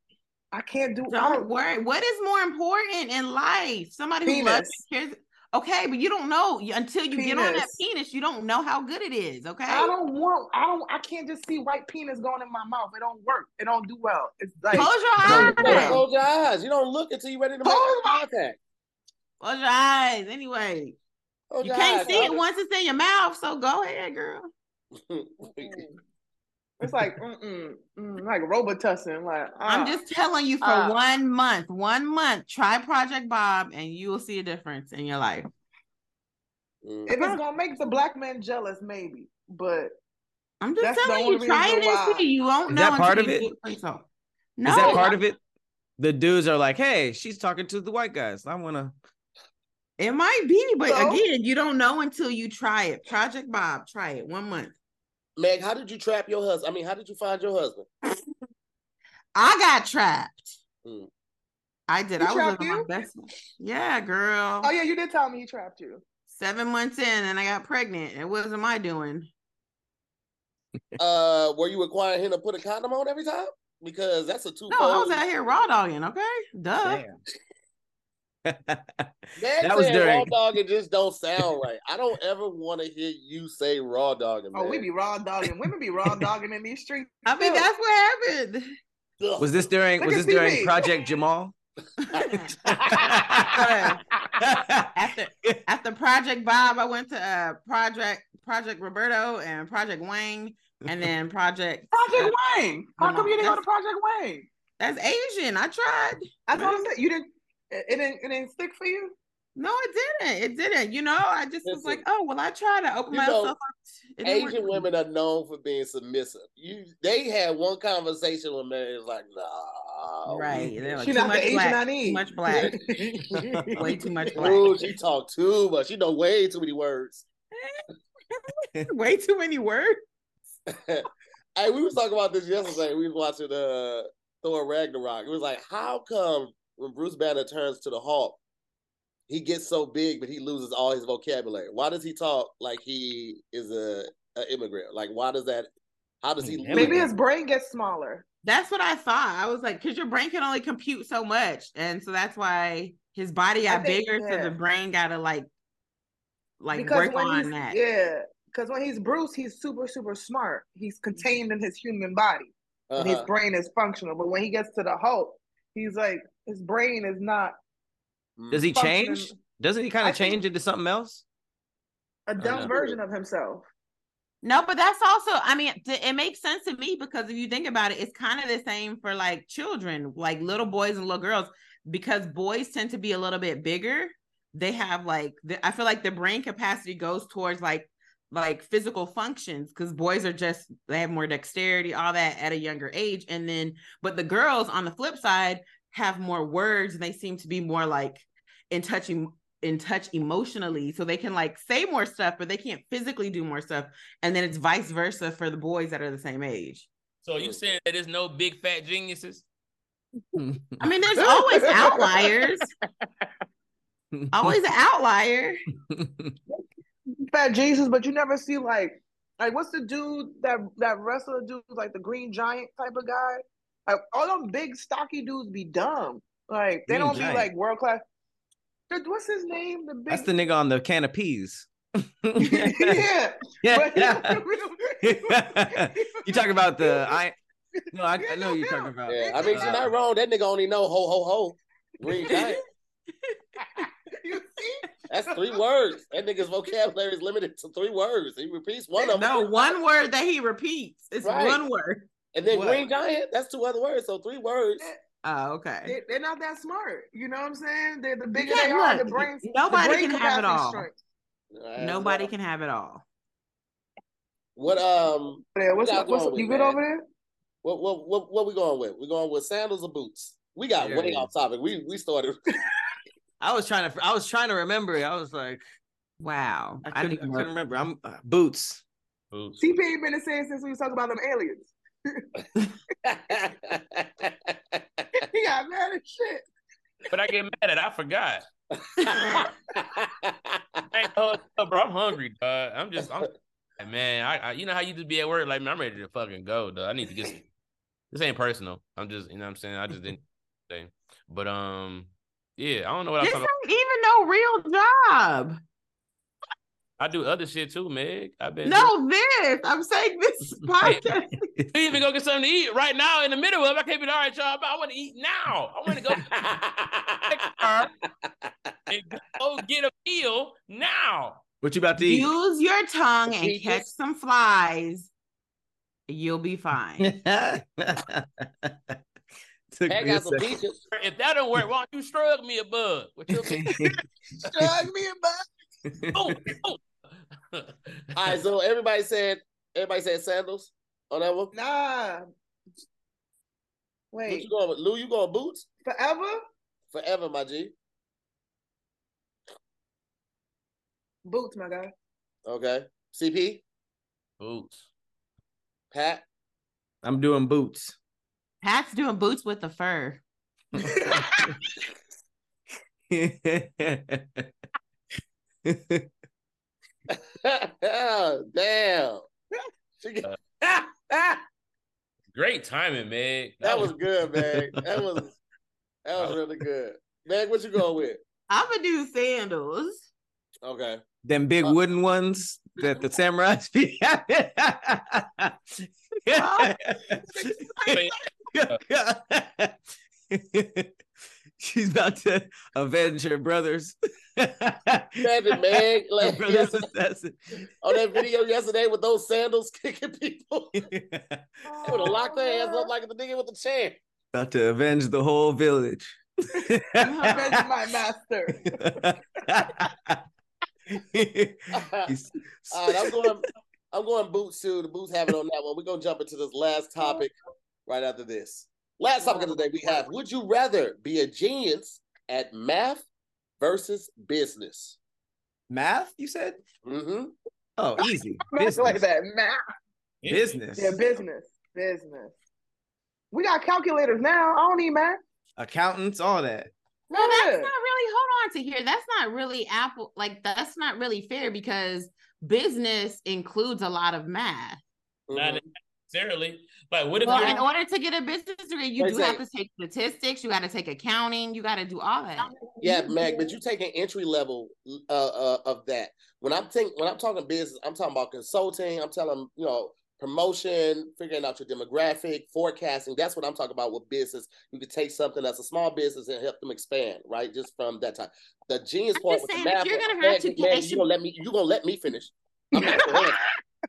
Speaker 3: I can't do. I
Speaker 1: Don't
Speaker 3: don't
Speaker 1: worry. What is more important in life? Somebody who loves
Speaker 3: Penis.
Speaker 1: cares. Okay, but you don't know until you get on that
Speaker 3: Penis.
Speaker 1: penis. You don't know how good it is. Okay.
Speaker 3: I don't want. I don't. I can't just see white penis going in my mouth. It don't work. It don't do well. It's like
Speaker 1: Close your
Speaker 3: don't
Speaker 2: Close
Speaker 1: eyes.
Speaker 2: your eyes. You don't look until you're ready to make
Speaker 3: Close my-
Speaker 2: contact.
Speaker 1: Close your eyes. Anyway,
Speaker 2: Close
Speaker 1: you
Speaker 2: your
Speaker 1: can't
Speaker 2: eyes,
Speaker 1: see it once it's in your mouth. So go ahead, girl.
Speaker 3: It's like mm-mm, mm, like Robitussin. Like
Speaker 1: I'm
Speaker 3: ah.
Speaker 1: just telling you for
Speaker 3: Ah.
Speaker 1: one month, one month, try Project Bob and you will see a difference in your life.
Speaker 2: Mm.
Speaker 3: if it's gonna make the black man jealous, maybe. But
Speaker 1: I'm just
Speaker 3: That's the
Speaker 1: telling
Speaker 3: only
Speaker 1: you, try it and see. You won't
Speaker 4: Is
Speaker 1: know
Speaker 4: that part of it?
Speaker 1: do it yourself.
Speaker 4: Is
Speaker 1: No,
Speaker 4: that part of it? The dudes are like, hey, she's talking to the white guys. I wanna
Speaker 1: it might be, but
Speaker 3: So?
Speaker 1: again, you don't know until you try it. Project Bob, try it one month.
Speaker 2: Meg, how did you trap your husband? I mean, how did you find your husband?
Speaker 1: I got trapped.
Speaker 2: Mm.
Speaker 1: I did.
Speaker 3: He
Speaker 1: I was
Speaker 3: trapped
Speaker 1: living my
Speaker 3: you?
Speaker 1: best. Yeah, girl.
Speaker 3: oh yeah, you did tell me he trapped you.
Speaker 1: Seven months in, and I got pregnant. It wasn't my doing.
Speaker 2: Uh, were you requiring him to put a condom on every time? Because that's a two.
Speaker 1: No, I was out here raw dogging. Okay, duh.
Speaker 4: Damn.
Speaker 2: That
Speaker 4: was
Speaker 2: raw
Speaker 4: during-
Speaker 2: dog. It just don't sound right. I don't ever want to hear you say raw dogging.
Speaker 3: Oh, we be raw dogging. Women be raw dogging in these streets.
Speaker 1: I mean,
Speaker 3: too.
Speaker 1: that's what happened.
Speaker 2: Ugh.
Speaker 4: Was this during
Speaker 3: Look
Speaker 4: was
Speaker 3: at
Speaker 4: this during
Speaker 3: TV.
Speaker 4: Project Jamal?
Speaker 1: after after Project Bob, I went to uh Project Project Roberto and Project Wayne, and then Project
Speaker 3: Project Wayne. How
Speaker 1: Come
Speaker 3: come you didn't go to Project Wayne?
Speaker 1: that's Asian. I tried.
Speaker 3: That's what I'm saying. You didn't. It, it didn't. It didn't stick for you.
Speaker 1: No, it didn't. It didn't. You know, I just was like, oh well, I tried to open
Speaker 2: you know,
Speaker 1: myself up. Work
Speaker 2: Asian women are known for being submissive. You, they had one conversation with me. It's like, nah,
Speaker 1: Right. They're like,
Speaker 3: She not the Asian
Speaker 1: black.
Speaker 3: I
Speaker 1: Too much black. Way too much black.
Speaker 2: Ooh, she talk too much. She know way too many words.
Speaker 1: Way too many words.
Speaker 2: hey, we was talking about this yesterday. We was watching uh Thor Ragnarok. It was like, how come when Bruce Banner turns to the Hulk, he gets so big, but he loses all his vocabulary? Why does he talk like he is a, a immigrant? Like, why does that? How does he?
Speaker 3: Maybe his brain gets smaller.
Speaker 1: That's what I thought. I was like, because your brain can only compute so much, and so that's why his body got
Speaker 3: think-
Speaker 1: bigger. So the brain got to like, like
Speaker 3: because
Speaker 1: work
Speaker 3: when
Speaker 1: on
Speaker 3: he's
Speaker 1: that.
Speaker 3: yeah, because when he's Bruce, he's super super smart. He's contained in his human body, and his
Speaker 2: Uh-huh.
Speaker 3: brain is functional. But when he gets to the Hulk, he's like his brain is not
Speaker 4: Does he
Speaker 3: functioning-
Speaker 4: change? Doesn't he kind of change into something else?
Speaker 3: a dumb version of himself.
Speaker 1: No, but that's also, I mean, it makes sense to me because if you think about it, it's kind of the same for like children, like little boys and little girls, because boys tend to be a little bit bigger. They have like, the, I feel like the brain capacity goes towards like, like physical functions because boys are just they have more dexterity all that at a younger age and then but the girls on the flip side have more words and they seem to be more like in touch in touch emotionally. So they can like say more stuff but they can't physically do more stuff. And then it's vice versa for the boys that are the same age.
Speaker 5: So you mm. saying that there's no big fat geniuses?
Speaker 1: i mean there's always outliers. Always an outlier.
Speaker 3: Fat Jesus, but you never see like like what's the dude that that wrestler dude like the Green Giant type of guy? Like all them big stocky dudes be dumb. Like they
Speaker 4: Green
Speaker 3: don't
Speaker 4: Giant.
Speaker 3: be like world class. What's his name? The big
Speaker 4: That's the nigga on the can of peas.
Speaker 3: yeah. But
Speaker 4: yeah. you talking about the I? No, I, I know you're talking about.
Speaker 2: Yeah, I mean, she's
Speaker 4: uh,
Speaker 2: not wrong. That nigga only know ho ho ho. Green giant.
Speaker 3: you see?
Speaker 2: That's three words. That nigga's vocabulary is limited to three words. He repeats one of them.
Speaker 1: no one word that he repeats it's
Speaker 2: Right.
Speaker 1: one word
Speaker 2: And then
Speaker 4: What?
Speaker 2: green giant, that's two other words. So three words.
Speaker 1: oh okay
Speaker 3: They, they're not that smart. You know what I'm saying? They're the
Speaker 1: You
Speaker 3: bigger
Speaker 1: can't
Speaker 3: they are, the brains.
Speaker 1: nobody
Speaker 3: the brain
Speaker 1: can have it all.
Speaker 3: shrinks.
Speaker 2: Alright,
Speaker 1: nobody
Speaker 2: so
Speaker 1: can have it all
Speaker 2: What um
Speaker 3: Yeah, what's,
Speaker 2: y'all
Speaker 3: what's
Speaker 2: going
Speaker 3: you
Speaker 2: with,
Speaker 3: good
Speaker 2: man?
Speaker 3: over there?
Speaker 2: what what what what we going with? We going with sandals or boots? We got
Speaker 4: Yeah,
Speaker 2: way
Speaker 4: yeah.
Speaker 2: off topic. We we started
Speaker 4: I was trying to. I was trying to remember. I was like,
Speaker 1: Wow.
Speaker 4: I
Speaker 1: I
Speaker 4: couldn't, I
Speaker 1: didn't
Speaker 4: couldn't remember. I'm uh, boots.
Speaker 5: Boots.
Speaker 3: CP ain't been the same since we was talking about them aliens. He got mad as shit.
Speaker 5: But I get mad at. I forgot. I ain't hold up, bro. I'm hungry, dog. I'm just. I'm, man, I, I. You know how you just be at work like, man, I'm ready to fucking go, dog. I need to get. This ain't personal. I'm just. You know what I'm saying. I just didn't. Say. But um, yeah. I don't know what I'm
Speaker 1: This
Speaker 5: talking
Speaker 1: ain't even no real job.
Speaker 5: I do other shit too, Meg. I've been
Speaker 1: No, this. I'm saying this podcast.
Speaker 5: You even go get something to eat right now in the middle of. it. I can't be all right, y'all. But I want to eat now. I want to go and go get a meal now.
Speaker 4: What you about to eat?
Speaker 1: Use your tongue and catch some flies. You'll be fine.
Speaker 4: Took
Speaker 2: I
Speaker 4: me a
Speaker 2: got some
Speaker 4: second.
Speaker 2: peaches.
Speaker 5: If that don't work, why don't you shrug me a bug? What you
Speaker 3: Drug me about.
Speaker 5: oh, oh.
Speaker 2: All right, so everybody said everybody said sandals on that one.
Speaker 3: Nah.
Speaker 2: What
Speaker 3: Wait,
Speaker 2: you going with? Lou, you going boots?
Speaker 3: forever?
Speaker 2: Forever, my G.
Speaker 3: Boots, my guy.
Speaker 2: Okay. CP,
Speaker 5: Boots.
Speaker 2: Pat.
Speaker 4: I'm doing boots.
Speaker 1: Pat's doing boots with the fur.
Speaker 2: Damn. She got-
Speaker 5: Great timing, Meg.
Speaker 2: that was good, man. That was that was really good. Meg, what you going with?
Speaker 1: I'm gonna do sandals.
Speaker 2: Okay.
Speaker 4: Them big
Speaker 2: Uh,
Speaker 4: wooden ones that the samurais be having. She's about to avenge her brothers.
Speaker 2: Imagine Meg
Speaker 4: Her
Speaker 2: like,
Speaker 4: brother's
Speaker 2: yes-
Speaker 4: assassin.
Speaker 2: on that video yesterday with those sandals kicking people. They would have locked their ass up like the nigga with the chair.
Speaker 4: about to avenge the whole village.
Speaker 3: Avenge my master.
Speaker 4: He's-
Speaker 2: All right, I'm going. I'm going boots too. The boots have it on that one. We're gonna jump into this last topic right after this. Last topic of the day we have: Would you rather be a genius at math versus business?
Speaker 4: Math, you said?
Speaker 2: Mm-hmm.
Speaker 4: Oh, easy.
Speaker 3: Math like that. Math.
Speaker 4: Business.
Speaker 3: Yeah, business. Business. We got calculators now. I don't need math.
Speaker 4: Accountants, all that.
Speaker 1: No, that's not really. Hold on to here. That's not really Apple. Like that's not really fair because business includes a lot of math.
Speaker 5: Not
Speaker 2: Mhm.
Speaker 5: Necessarily. Like, what if
Speaker 1: Well,
Speaker 5: you're
Speaker 1: in order to get a business degree, you
Speaker 2: Wait a
Speaker 1: do have to take statistics. You got to take accounting. You got to do all that.
Speaker 2: Yeah, Meg, but you take an entry level uh, uh, of that. When I'm think when I'm talking business, I'm talking about consulting. I'm telling you know promotion, figuring out your demographic, forecasting. That's what I'm talking about with business. You could take something that's a small business and help them expand, right? Just from that time. The genius
Speaker 1: I'm
Speaker 2: part
Speaker 1: just
Speaker 2: with
Speaker 1: saying,
Speaker 2: the
Speaker 1: if
Speaker 2: math.
Speaker 1: you're gonna
Speaker 2: Meg,
Speaker 1: have to
Speaker 2: Meg,
Speaker 1: get-
Speaker 2: you
Speaker 1: should-
Speaker 2: gonna let me? You gonna let me finish? I'm not gonna answer.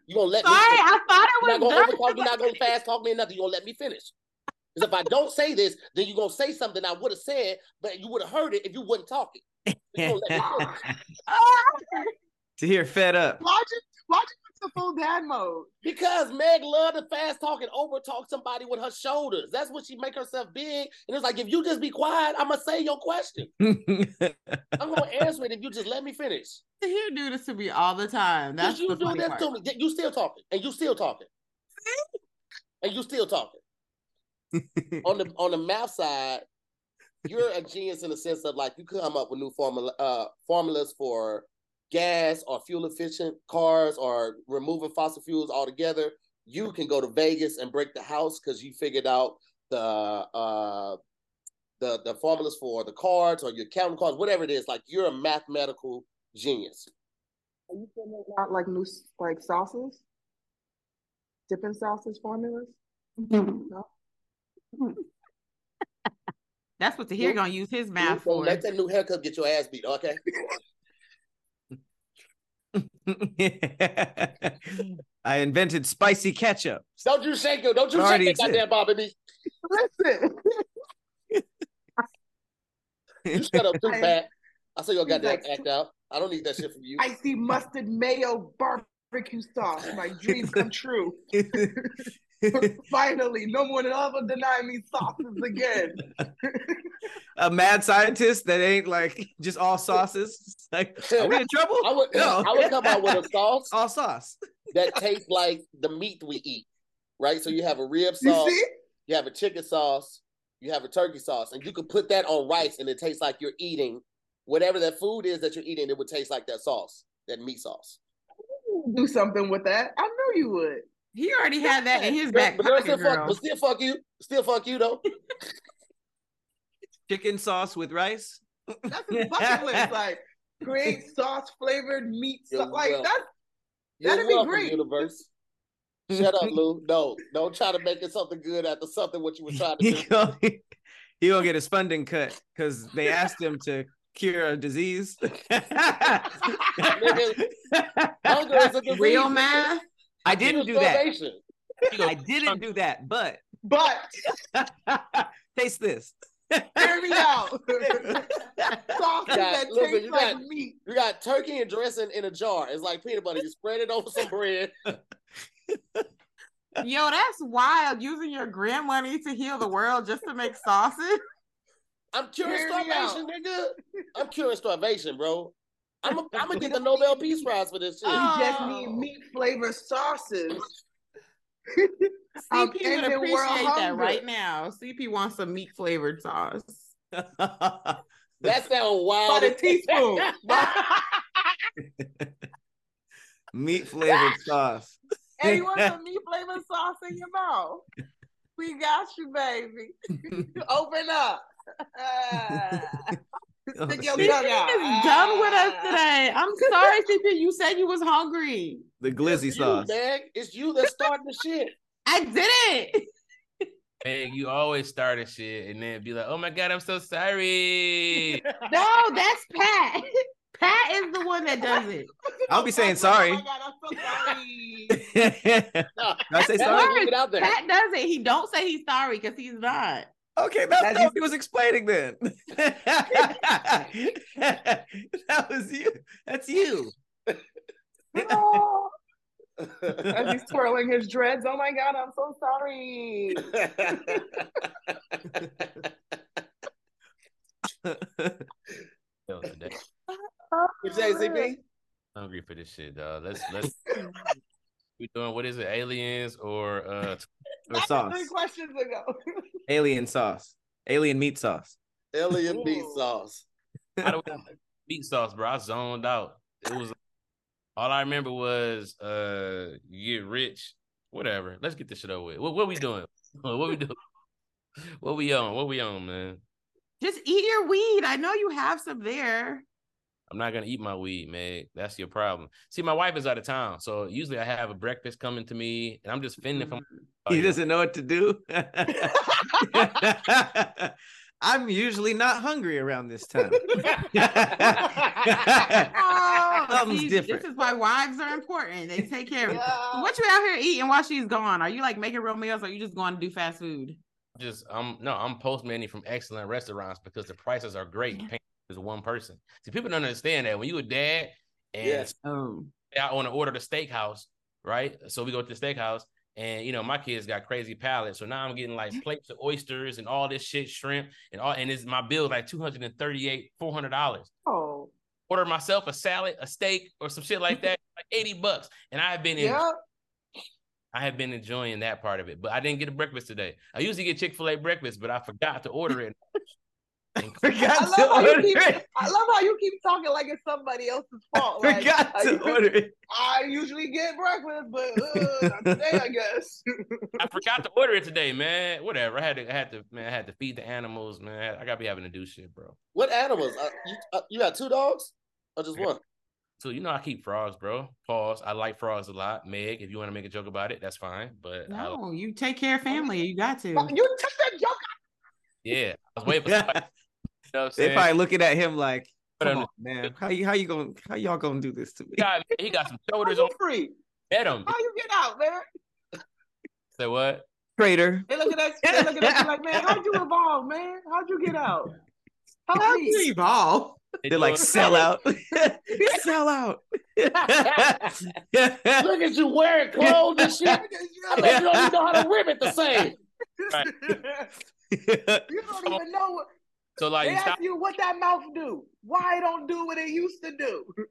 Speaker 2: You gonna let
Speaker 1: Sorry,
Speaker 2: me? Finish.
Speaker 1: I thought
Speaker 2: You're
Speaker 1: it
Speaker 2: not
Speaker 1: was
Speaker 2: gonna
Speaker 1: done.
Speaker 2: overtalk. You're not gonna fast talk me or nothing. You gonna let me finish? Because if I don't say this, then you're gonna say something I would have said, but you would have heard it if you wasn't talking. You gonna let me
Speaker 4: to hear fed up.
Speaker 3: Why'd you, why'd you put the full dad mode?
Speaker 2: Because Meg love to fast talk and over talk somebody with her shoulders. That's what she make herself big. And it's like if you just be quiet, I'm gonna say your question. I'm gonna answer it if you just let me finish.
Speaker 1: You do this to me all the time. That's
Speaker 2: you
Speaker 1: the
Speaker 2: do this
Speaker 1: part.
Speaker 2: to me. You still talking, and you still talking, and you still talking. on the on the math side, you're a genius in the sense of like you come up with new formula uh, formulas for gas or fuel efficient cars or removing fossil fuels altogether. You can go to Vegas and break the house because you figured out the uh the the formulas for the cards or your counting cards, whatever it is. Like you're a mathematical genius.
Speaker 3: Are you still out like new like sauces? Dipping sauces formulas? No.
Speaker 1: That's what the here gonna use his math
Speaker 2: Don't
Speaker 1: for.
Speaker 2: let that new haircut get your ass beat, okay?
Speaker 4: I invented spicy ketchup.
Speaker 2: Don't you shake your, don't you
Speaker 4: It
Speaker 2: shake
Speaker 4: already
Speaker 2: that goddamn Bobby me.
Speaker 3: Listen.
Speaker 2: You shut up too,
Speaker 3: I-
Speaker 2: Pat. I saw your
Speaker 3: He's
Speaker 2: goddamn
Speaker 3: like-
Speaker 2: act out. I don't need that shit from you.
Speaker 3: Icy mustard mayo barbecue sauce. My dreams come true. Finally, no one will ever deny me sauces again.
Speaker 4: a mad scientist that ain't like just all sauces. It's like, are we in trouble?
Speaker 2: I would,
Speaker 4: No.
Speaker 2: I would come out with a sauce
Speaker 4: all sauce.
Speaker 2: that tastes like the meat we eat, right? So you have a rib
Speaker 3: You
Speaker 2: sauce,
Speaker 3: see?
Speaker 2: you have a chicken sauce, you have a turkey sauce, and you can put that on rice, and it tastes like you're eating whatever that food is that you're eating. It would taste like that sauce, that meat sauce.
Speaker 3: Do something with that. I knew you would.
Speaker 1: He already had that in his
Speaker 2: But,
Speaker 1: back
Speaker 2: but, they'll
Speaker 1: pocket,
Speaker 2: still fuck,
Speaker 1: girl.
Speaker 2: but still fuck you, still fuck you though.
Speaker 4: Chicken sauce with rice.
Speaker 3: That's his bucket list. Like create sauce flavored meat.
Speaker 2: You're
Speaker 3: Like
Speaker 2: welcome.
Speaker 3: that's
Speaker 2: You're
Speaker 3: That'd be great.
Speaker 2: universe. Shut up, Lou. No, don't try to make it something good after something what you were trying to
Speaker 4: he
Speaker 2: do.
Speaker 4: gonna, he gonna get his funding cut because they asked him to cure a disease.
Speaker 2: Hunger is a disease.
Speaker 1: Real
Speaker 2: nigga.
Speaker 1: Math.
Speaker 4: I didn't do that. I didn't do that, but
Speaker 3: but
Speaker 4: taste this.
Speaker 3: hear me out. Sauces
Speaker 2: Yeah,
Speaker 3: that
Speaker 2: listen,
Speaker 3: taste
Speaker 2: you
Speaker 3: like
Speaker 2: got-
Speaker 3: meat.
Speaker 2: You got turkey and dressing in a jar. It's like peanut butter. You spread it over some bread.
Speaker 1: Yo, that's wild. Using your grant money to heal the world just to make sausage.
Speaker 2: I'm curing starvation, nigga. I'm curing starvation, bro. I'm gonna I'm get the Nobel Peace Prize for this shit.
Speaker 3: We just
Speaker 1: Oh.
Speaker 3: need meat flavored sauces.
Speaker 1: CP
Speaker 3: I'm
Speaker 1: would appreciate that right now. CP wants some meat flavored sauce.
Speaker 2: That sounds wild.
Speaker 3: By the teaspoon.
Speaker 4: Meat flavored sauce.
Speaker 3: hey, you want some meat flavored sauce in your mouth? We got you, baby. Open up.
Speaker 4: Oh,
Speaker 3: Stick your
Speaker 4: shit.
Speaker 1: CP is done with us ah. today. I'm sorry, CP. You said you was hungry.
Speaker 4: the glizzy
Speaker 2: It's you,
Speaker 4: sauce.
Speaker 2: man. It's you that started the shit.
Speaker 1: I didn't.
Speaker 5: Meg, you always start a shit and then be like, "Oh my god, I'm so sorry."
Speaker 1: No, that's Pat. Pat is the one that does it.
Speaker 4: I'll be saying
Speaker 3: Oh
Speaker 4: sorry.
Speaker 3: my God, I'm so sorry.
Speaker 4: Did
Speaker 2: No,
Speaker 4: I say sorry?
Speaker 2: was out there.
Speaker 1: Pat does it. He don't say he's sorry because he's not.
Speaker 4: Okay, that's
Speaker 3: That's
Speaker 4: what he was explaining then. that was you. That's you.
Speaker 3: No. As he's twirling his dreads. Oh my God, I'm so sorry.
Speaker 5: Yo, today,
Speaker 2: You say CP?
Speaker 5: hungry for this shit, dog. Let's let's. we doing what is it? Aliens or uh?
Speaker 4: Or sauce.
Speaker 3: Three questions ago.
Speaker 4: Alien sauce. Alien meat sauce.
Speaker 2: Alien meat sauce.
Speaker 5: I don't meat sauce, bro. I zoned out. It was all I remember was uh you get rich, whatever. Let's get this shit over with. What what we doing? What we doing? What we on? What we on, man?
Speaker 1: Just eat your weed. I know you have some there.
Speaker 5: I'm not gonna eat my weed, man. That's your problem. See, my wife is out of town, so usually I have a breakfast coming to me, and I'm just fending from. Mm.
Speaker 4: Oh, he doesn't know what to do. I'm usually not hungry around this time.
Speaker 1: Oh,
Speaker 4: Something's
Speaker 1: see,
Speaker 4: different.
Speaker 1: This is why wives are important. They take care of you.
Speaker 3: Yeah.
Speaker 1: What you out here eating while she's gone? Are you like making real meals or are you just going to do fast food?
Speaker 5: just I'm no, I'm postmaning from excellent restaurants because the prices are great. Paying is one person. See, people don't understand that when you a dad and
Speaker 2: Yes.
Speaker 1: Oh.
Speaker 5: I want to order the steakhouse, right? So we go to the steakhouse, and you know my kids got crazy palates, so now I'm getting like plates of oysters and all this shit, shrimp, and all, and it's my bill like two hundred and thirty eight, four hundred dollars.
Speaker 3: Oh,
Speaker 5: Order myself a salad, a steak, or some shit like that, like eighty bucks, and I've been in.
Speaker 3: yeah.
Speaker 5: I have been enjoying that part of it, but I didn't get a breakfast today. I usually get Chick Fil A breakfast, but I forgot to order it.
Speaker 4: Forgot
Speaker 3: I
Speaker 4: to
Speaker 3: love, how you
Speaker 4: order
Speaker 3: keep,
Speaker 4: it.
Speaker 3: I love how you keep talking like it's somebody else's fault. Like,
Speaker 4: Forgot to
Speaker 3: I,
Speaker 4: order it.
Speaker 3: I usually get breakfast, but uh, not today, I guess.
Speaker 5: I forgot to order it today, man. Whatever. I had to, I had to, man. I had to feed the animals, man. I gotta be having to do shit, bro.
Speaker 2: What animals? Uh, you, uh, you got two dogs or just one?
Speaker 5: So you know I keep frogs, bro. Pause. I like frogs a lot. Meg, if you want to make a joke about it, that's fine. But I,
Speaker 1: No, you take care of family. You got to.
Speaker 3: you took that joke.
Speaker 5: yeah, I was waiting for somebody. You know I'm
Speaker 4: They probably looking at him like, come on, man. How you how you gonna how y'all gonna do this to me?
Speaker 5: He got, he got some shoulders
Speaker 3: you
Speaker 5: on.
Speaker 3: free?
Speaker 5: Get him.
Speaker 3: How you get out, man?
Speaker 5: Say what?
Speaker 4: Traitor.
Speaker 3: They looking at they looking at you like, man, how'd you evolve, man? How'd you get out? How
Speaker 1: How
Speaker 3: about
Speaker 1: you
Speaker 3: you?
Speaker 1: evolve?
Speaker 4: They're like sell out. sell out.
Speaker 2: Look at you wearing clothes and shit. I bet you don't even know how to rip it the same.
Speaker 3: You don't even know what
Speaker 5: So like
Speaker 3: they
Speaker 5: you
Speaker 3: ask you what that mouth do. Why it don't do what it used to do?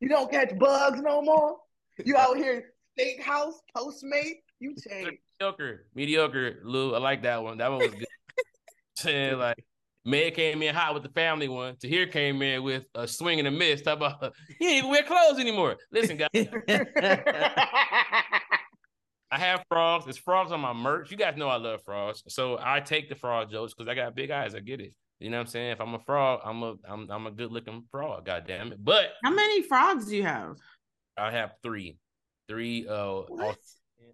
Speaker 3: You don't catch bugs no more. You out here steakhouse, Postmate. You change.
Speaker 5: mediocre, mediocre, Lou. I like that one. That one was good. Saying like Meg came in hot with the family one. Tahir came in with a swing and a miss. Talk about he ain't even wear clothes anymore. Listen, guys, I have frogs. There's frogs on my merch. You guys know I love frogs, so I take the frog jokes because I got big eyes. I get it. You know what I'm saying? If I'm a frog, I'm a I'm I'm a good looking frog. God damn it! But
Speaker 1: How many frogs do you have?
Speaker 5: I have three, three uh
Speaker 1: What?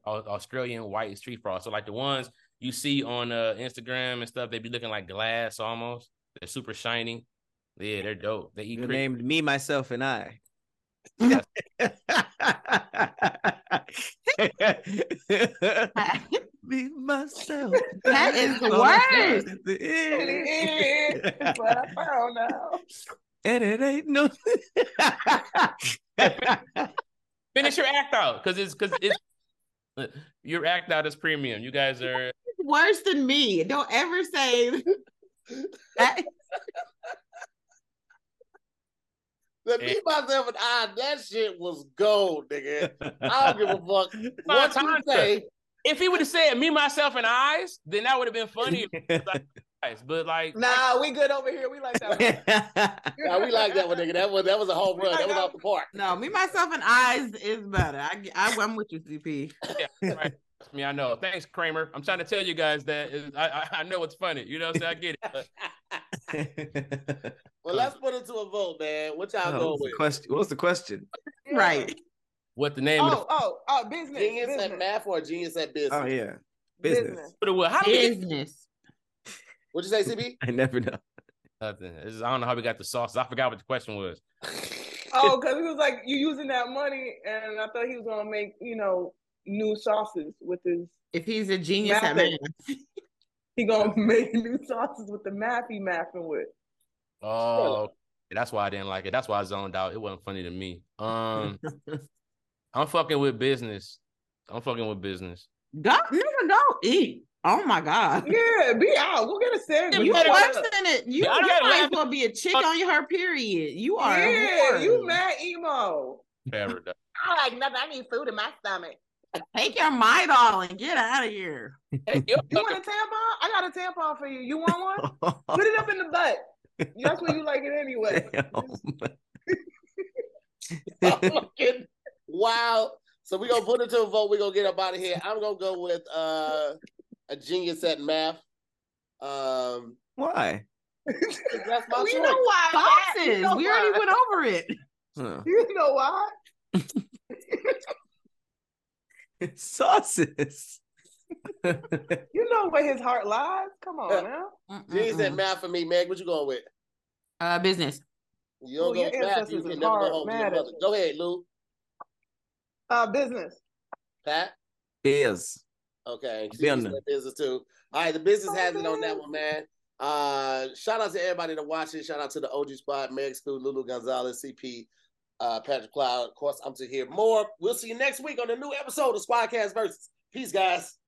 Speaker 5: Australian White's tree frogs. So like the ones you see on uh Instagram and stuff, they be looking like glass almost. They're super shiny. Yeah, they're dope. They eat
Speaker 4: You
Speaker 5: crickets.
Speaker 4: named me, myself, and I. me, myself.
Speaker 1: That is the worst.
Speaker 4: at the end.
Speaker 3: but I found out.
Speaker 4: and it ain't no.
Speaker 5: Finish your act out because it's because it's your act out is premium. You guys are
Speaker 1: Worse than me. Don't ever say that.
Speaker 2: The me, myself, and I, that shit was gold, nigga. I don't give a fuck what you say.
Speaker 5: if he would have said me, myself, and eyes, then that would have been funny. but like
Speaker 3: Nah, we good over here. We like that. one.
Speaker 2: Nah, we like that one, nigga. That was that was a home run. That was off the park.
Speaker 1: No, me, myself, and eyes is better. I, I, I'm with you, CP.
Speaker 5: yeah, right. Trust me, I know. Thanks, Kramer. I'm trying to tell you guys that is- I, I I know it's funny. You know, what I'm saying I get it.
Speaker 2: Well, let's put it to a vote, man. What y'all
Speaker 4: Oh,
Speaker 2: going
Speaker 4: what's the
Speaker 2: with?
Speaker 4: question? What's the question?
Speaker 1: Right.
Speaker 5: what the name of
Speaker 3: Oh, oh, oh, business.
Speaker 2: Genius
Speaker 3: business.
Speaker 2: at math or genius at business?
Speaker 4: Oh yeah, business.
Speaker 3: business.
Speaker 5: the what? How do we get
Speaker 1: Business.
Speaker 2: What'd you say, CP?
Speaker 4: I never know.
Speaker 5: nothing? Is- I don't know how we got the sauces. I forgot what the question was.
Speaker 3: Oh, because he was like, you using that money, and I thought he was gonna make, you know, new sauces with his.
Speaker 1: If he's a genius at math.
Speaker 3: He gonna make new sauces with the math he mathing with.
Speaker 5: Oh, okay. that's why I didn't like it. That's why I zoned out. It wasn't funny to me. Um, I'm fucking with business. I'm fucking with business.
Speaker 1: Go, nigga, go eat. Oh my God.
Speaker 3: Yeah, be out. Go get a sandwich.
Speaker 1: You
Speaker 5: better-
Speaker 1: worse than it. You,
Speaker 5: Yeah,
Speaker 1: you might as well be a chick on your her period. You are.
Speaker 3: Yeah,
Speaker 1: whore.
Speaker 3: you mad emo.
Speaker 5: Whatever. though.
Speaker 3: I like nothing. I need food in my stomach.
Speaker 1: Take your Midol and get out of here.
Speaker 5: Hey,
Speaker 3: You want a tampon? I got a tampon for you. You want one? Put it up in the butt. That's where you like it anyway.
Speaker 2: Fucking wow. So we're gonna put it to a vote. We're gonna get up out of here. I'm gonna go with uh a genius at math. Um
Speaker 4: Why?
Speaker 2: that's my
Speaker 3: you
Speaker 2: choice.
Speaker 3: know why?
Speaker 1: Sauces.
Speaker 3: You know
Speaker 1: we already went over it.
Speaker 4: Huh.
Speaker 3: You know why?
Speaker 4: Sauces.
Speaker 3: You know where his heart lies. Come on now.
Speaker 2: Genius at
Speaker 1: Mm-mm-mm.
Speaker 2: math for me, Meg. What you going with?
Speaker 1: Uh, business.
Speaker 2: You don't
Speaker 3: Ooh,
Speaker 2: go
Speaker 3: your
Speaker 2: math, you can never go home to your mother.
Speaker 3: you.
Speaker 2: Go ahead, Lou.
Speaker 3: Uh, business.
Speaker 2: Pat.
Speaker 4: Biz.
Speaker 2: Okay.
Speaker 4: Be on
Speaker 2: She's
Speaker 4: the-
Speaker 2: in business too. All right, the business has it on that one, man. Uh shout out to everybody that watched it. Shout out to the OG spot, Meg Stu, Lulu Gonzalez, CP, uh, Patrick Cloud. Of course, I'm Tahir Moore. We'll see you next week on the new episode of SquADD Cast Versus. Peace, guys.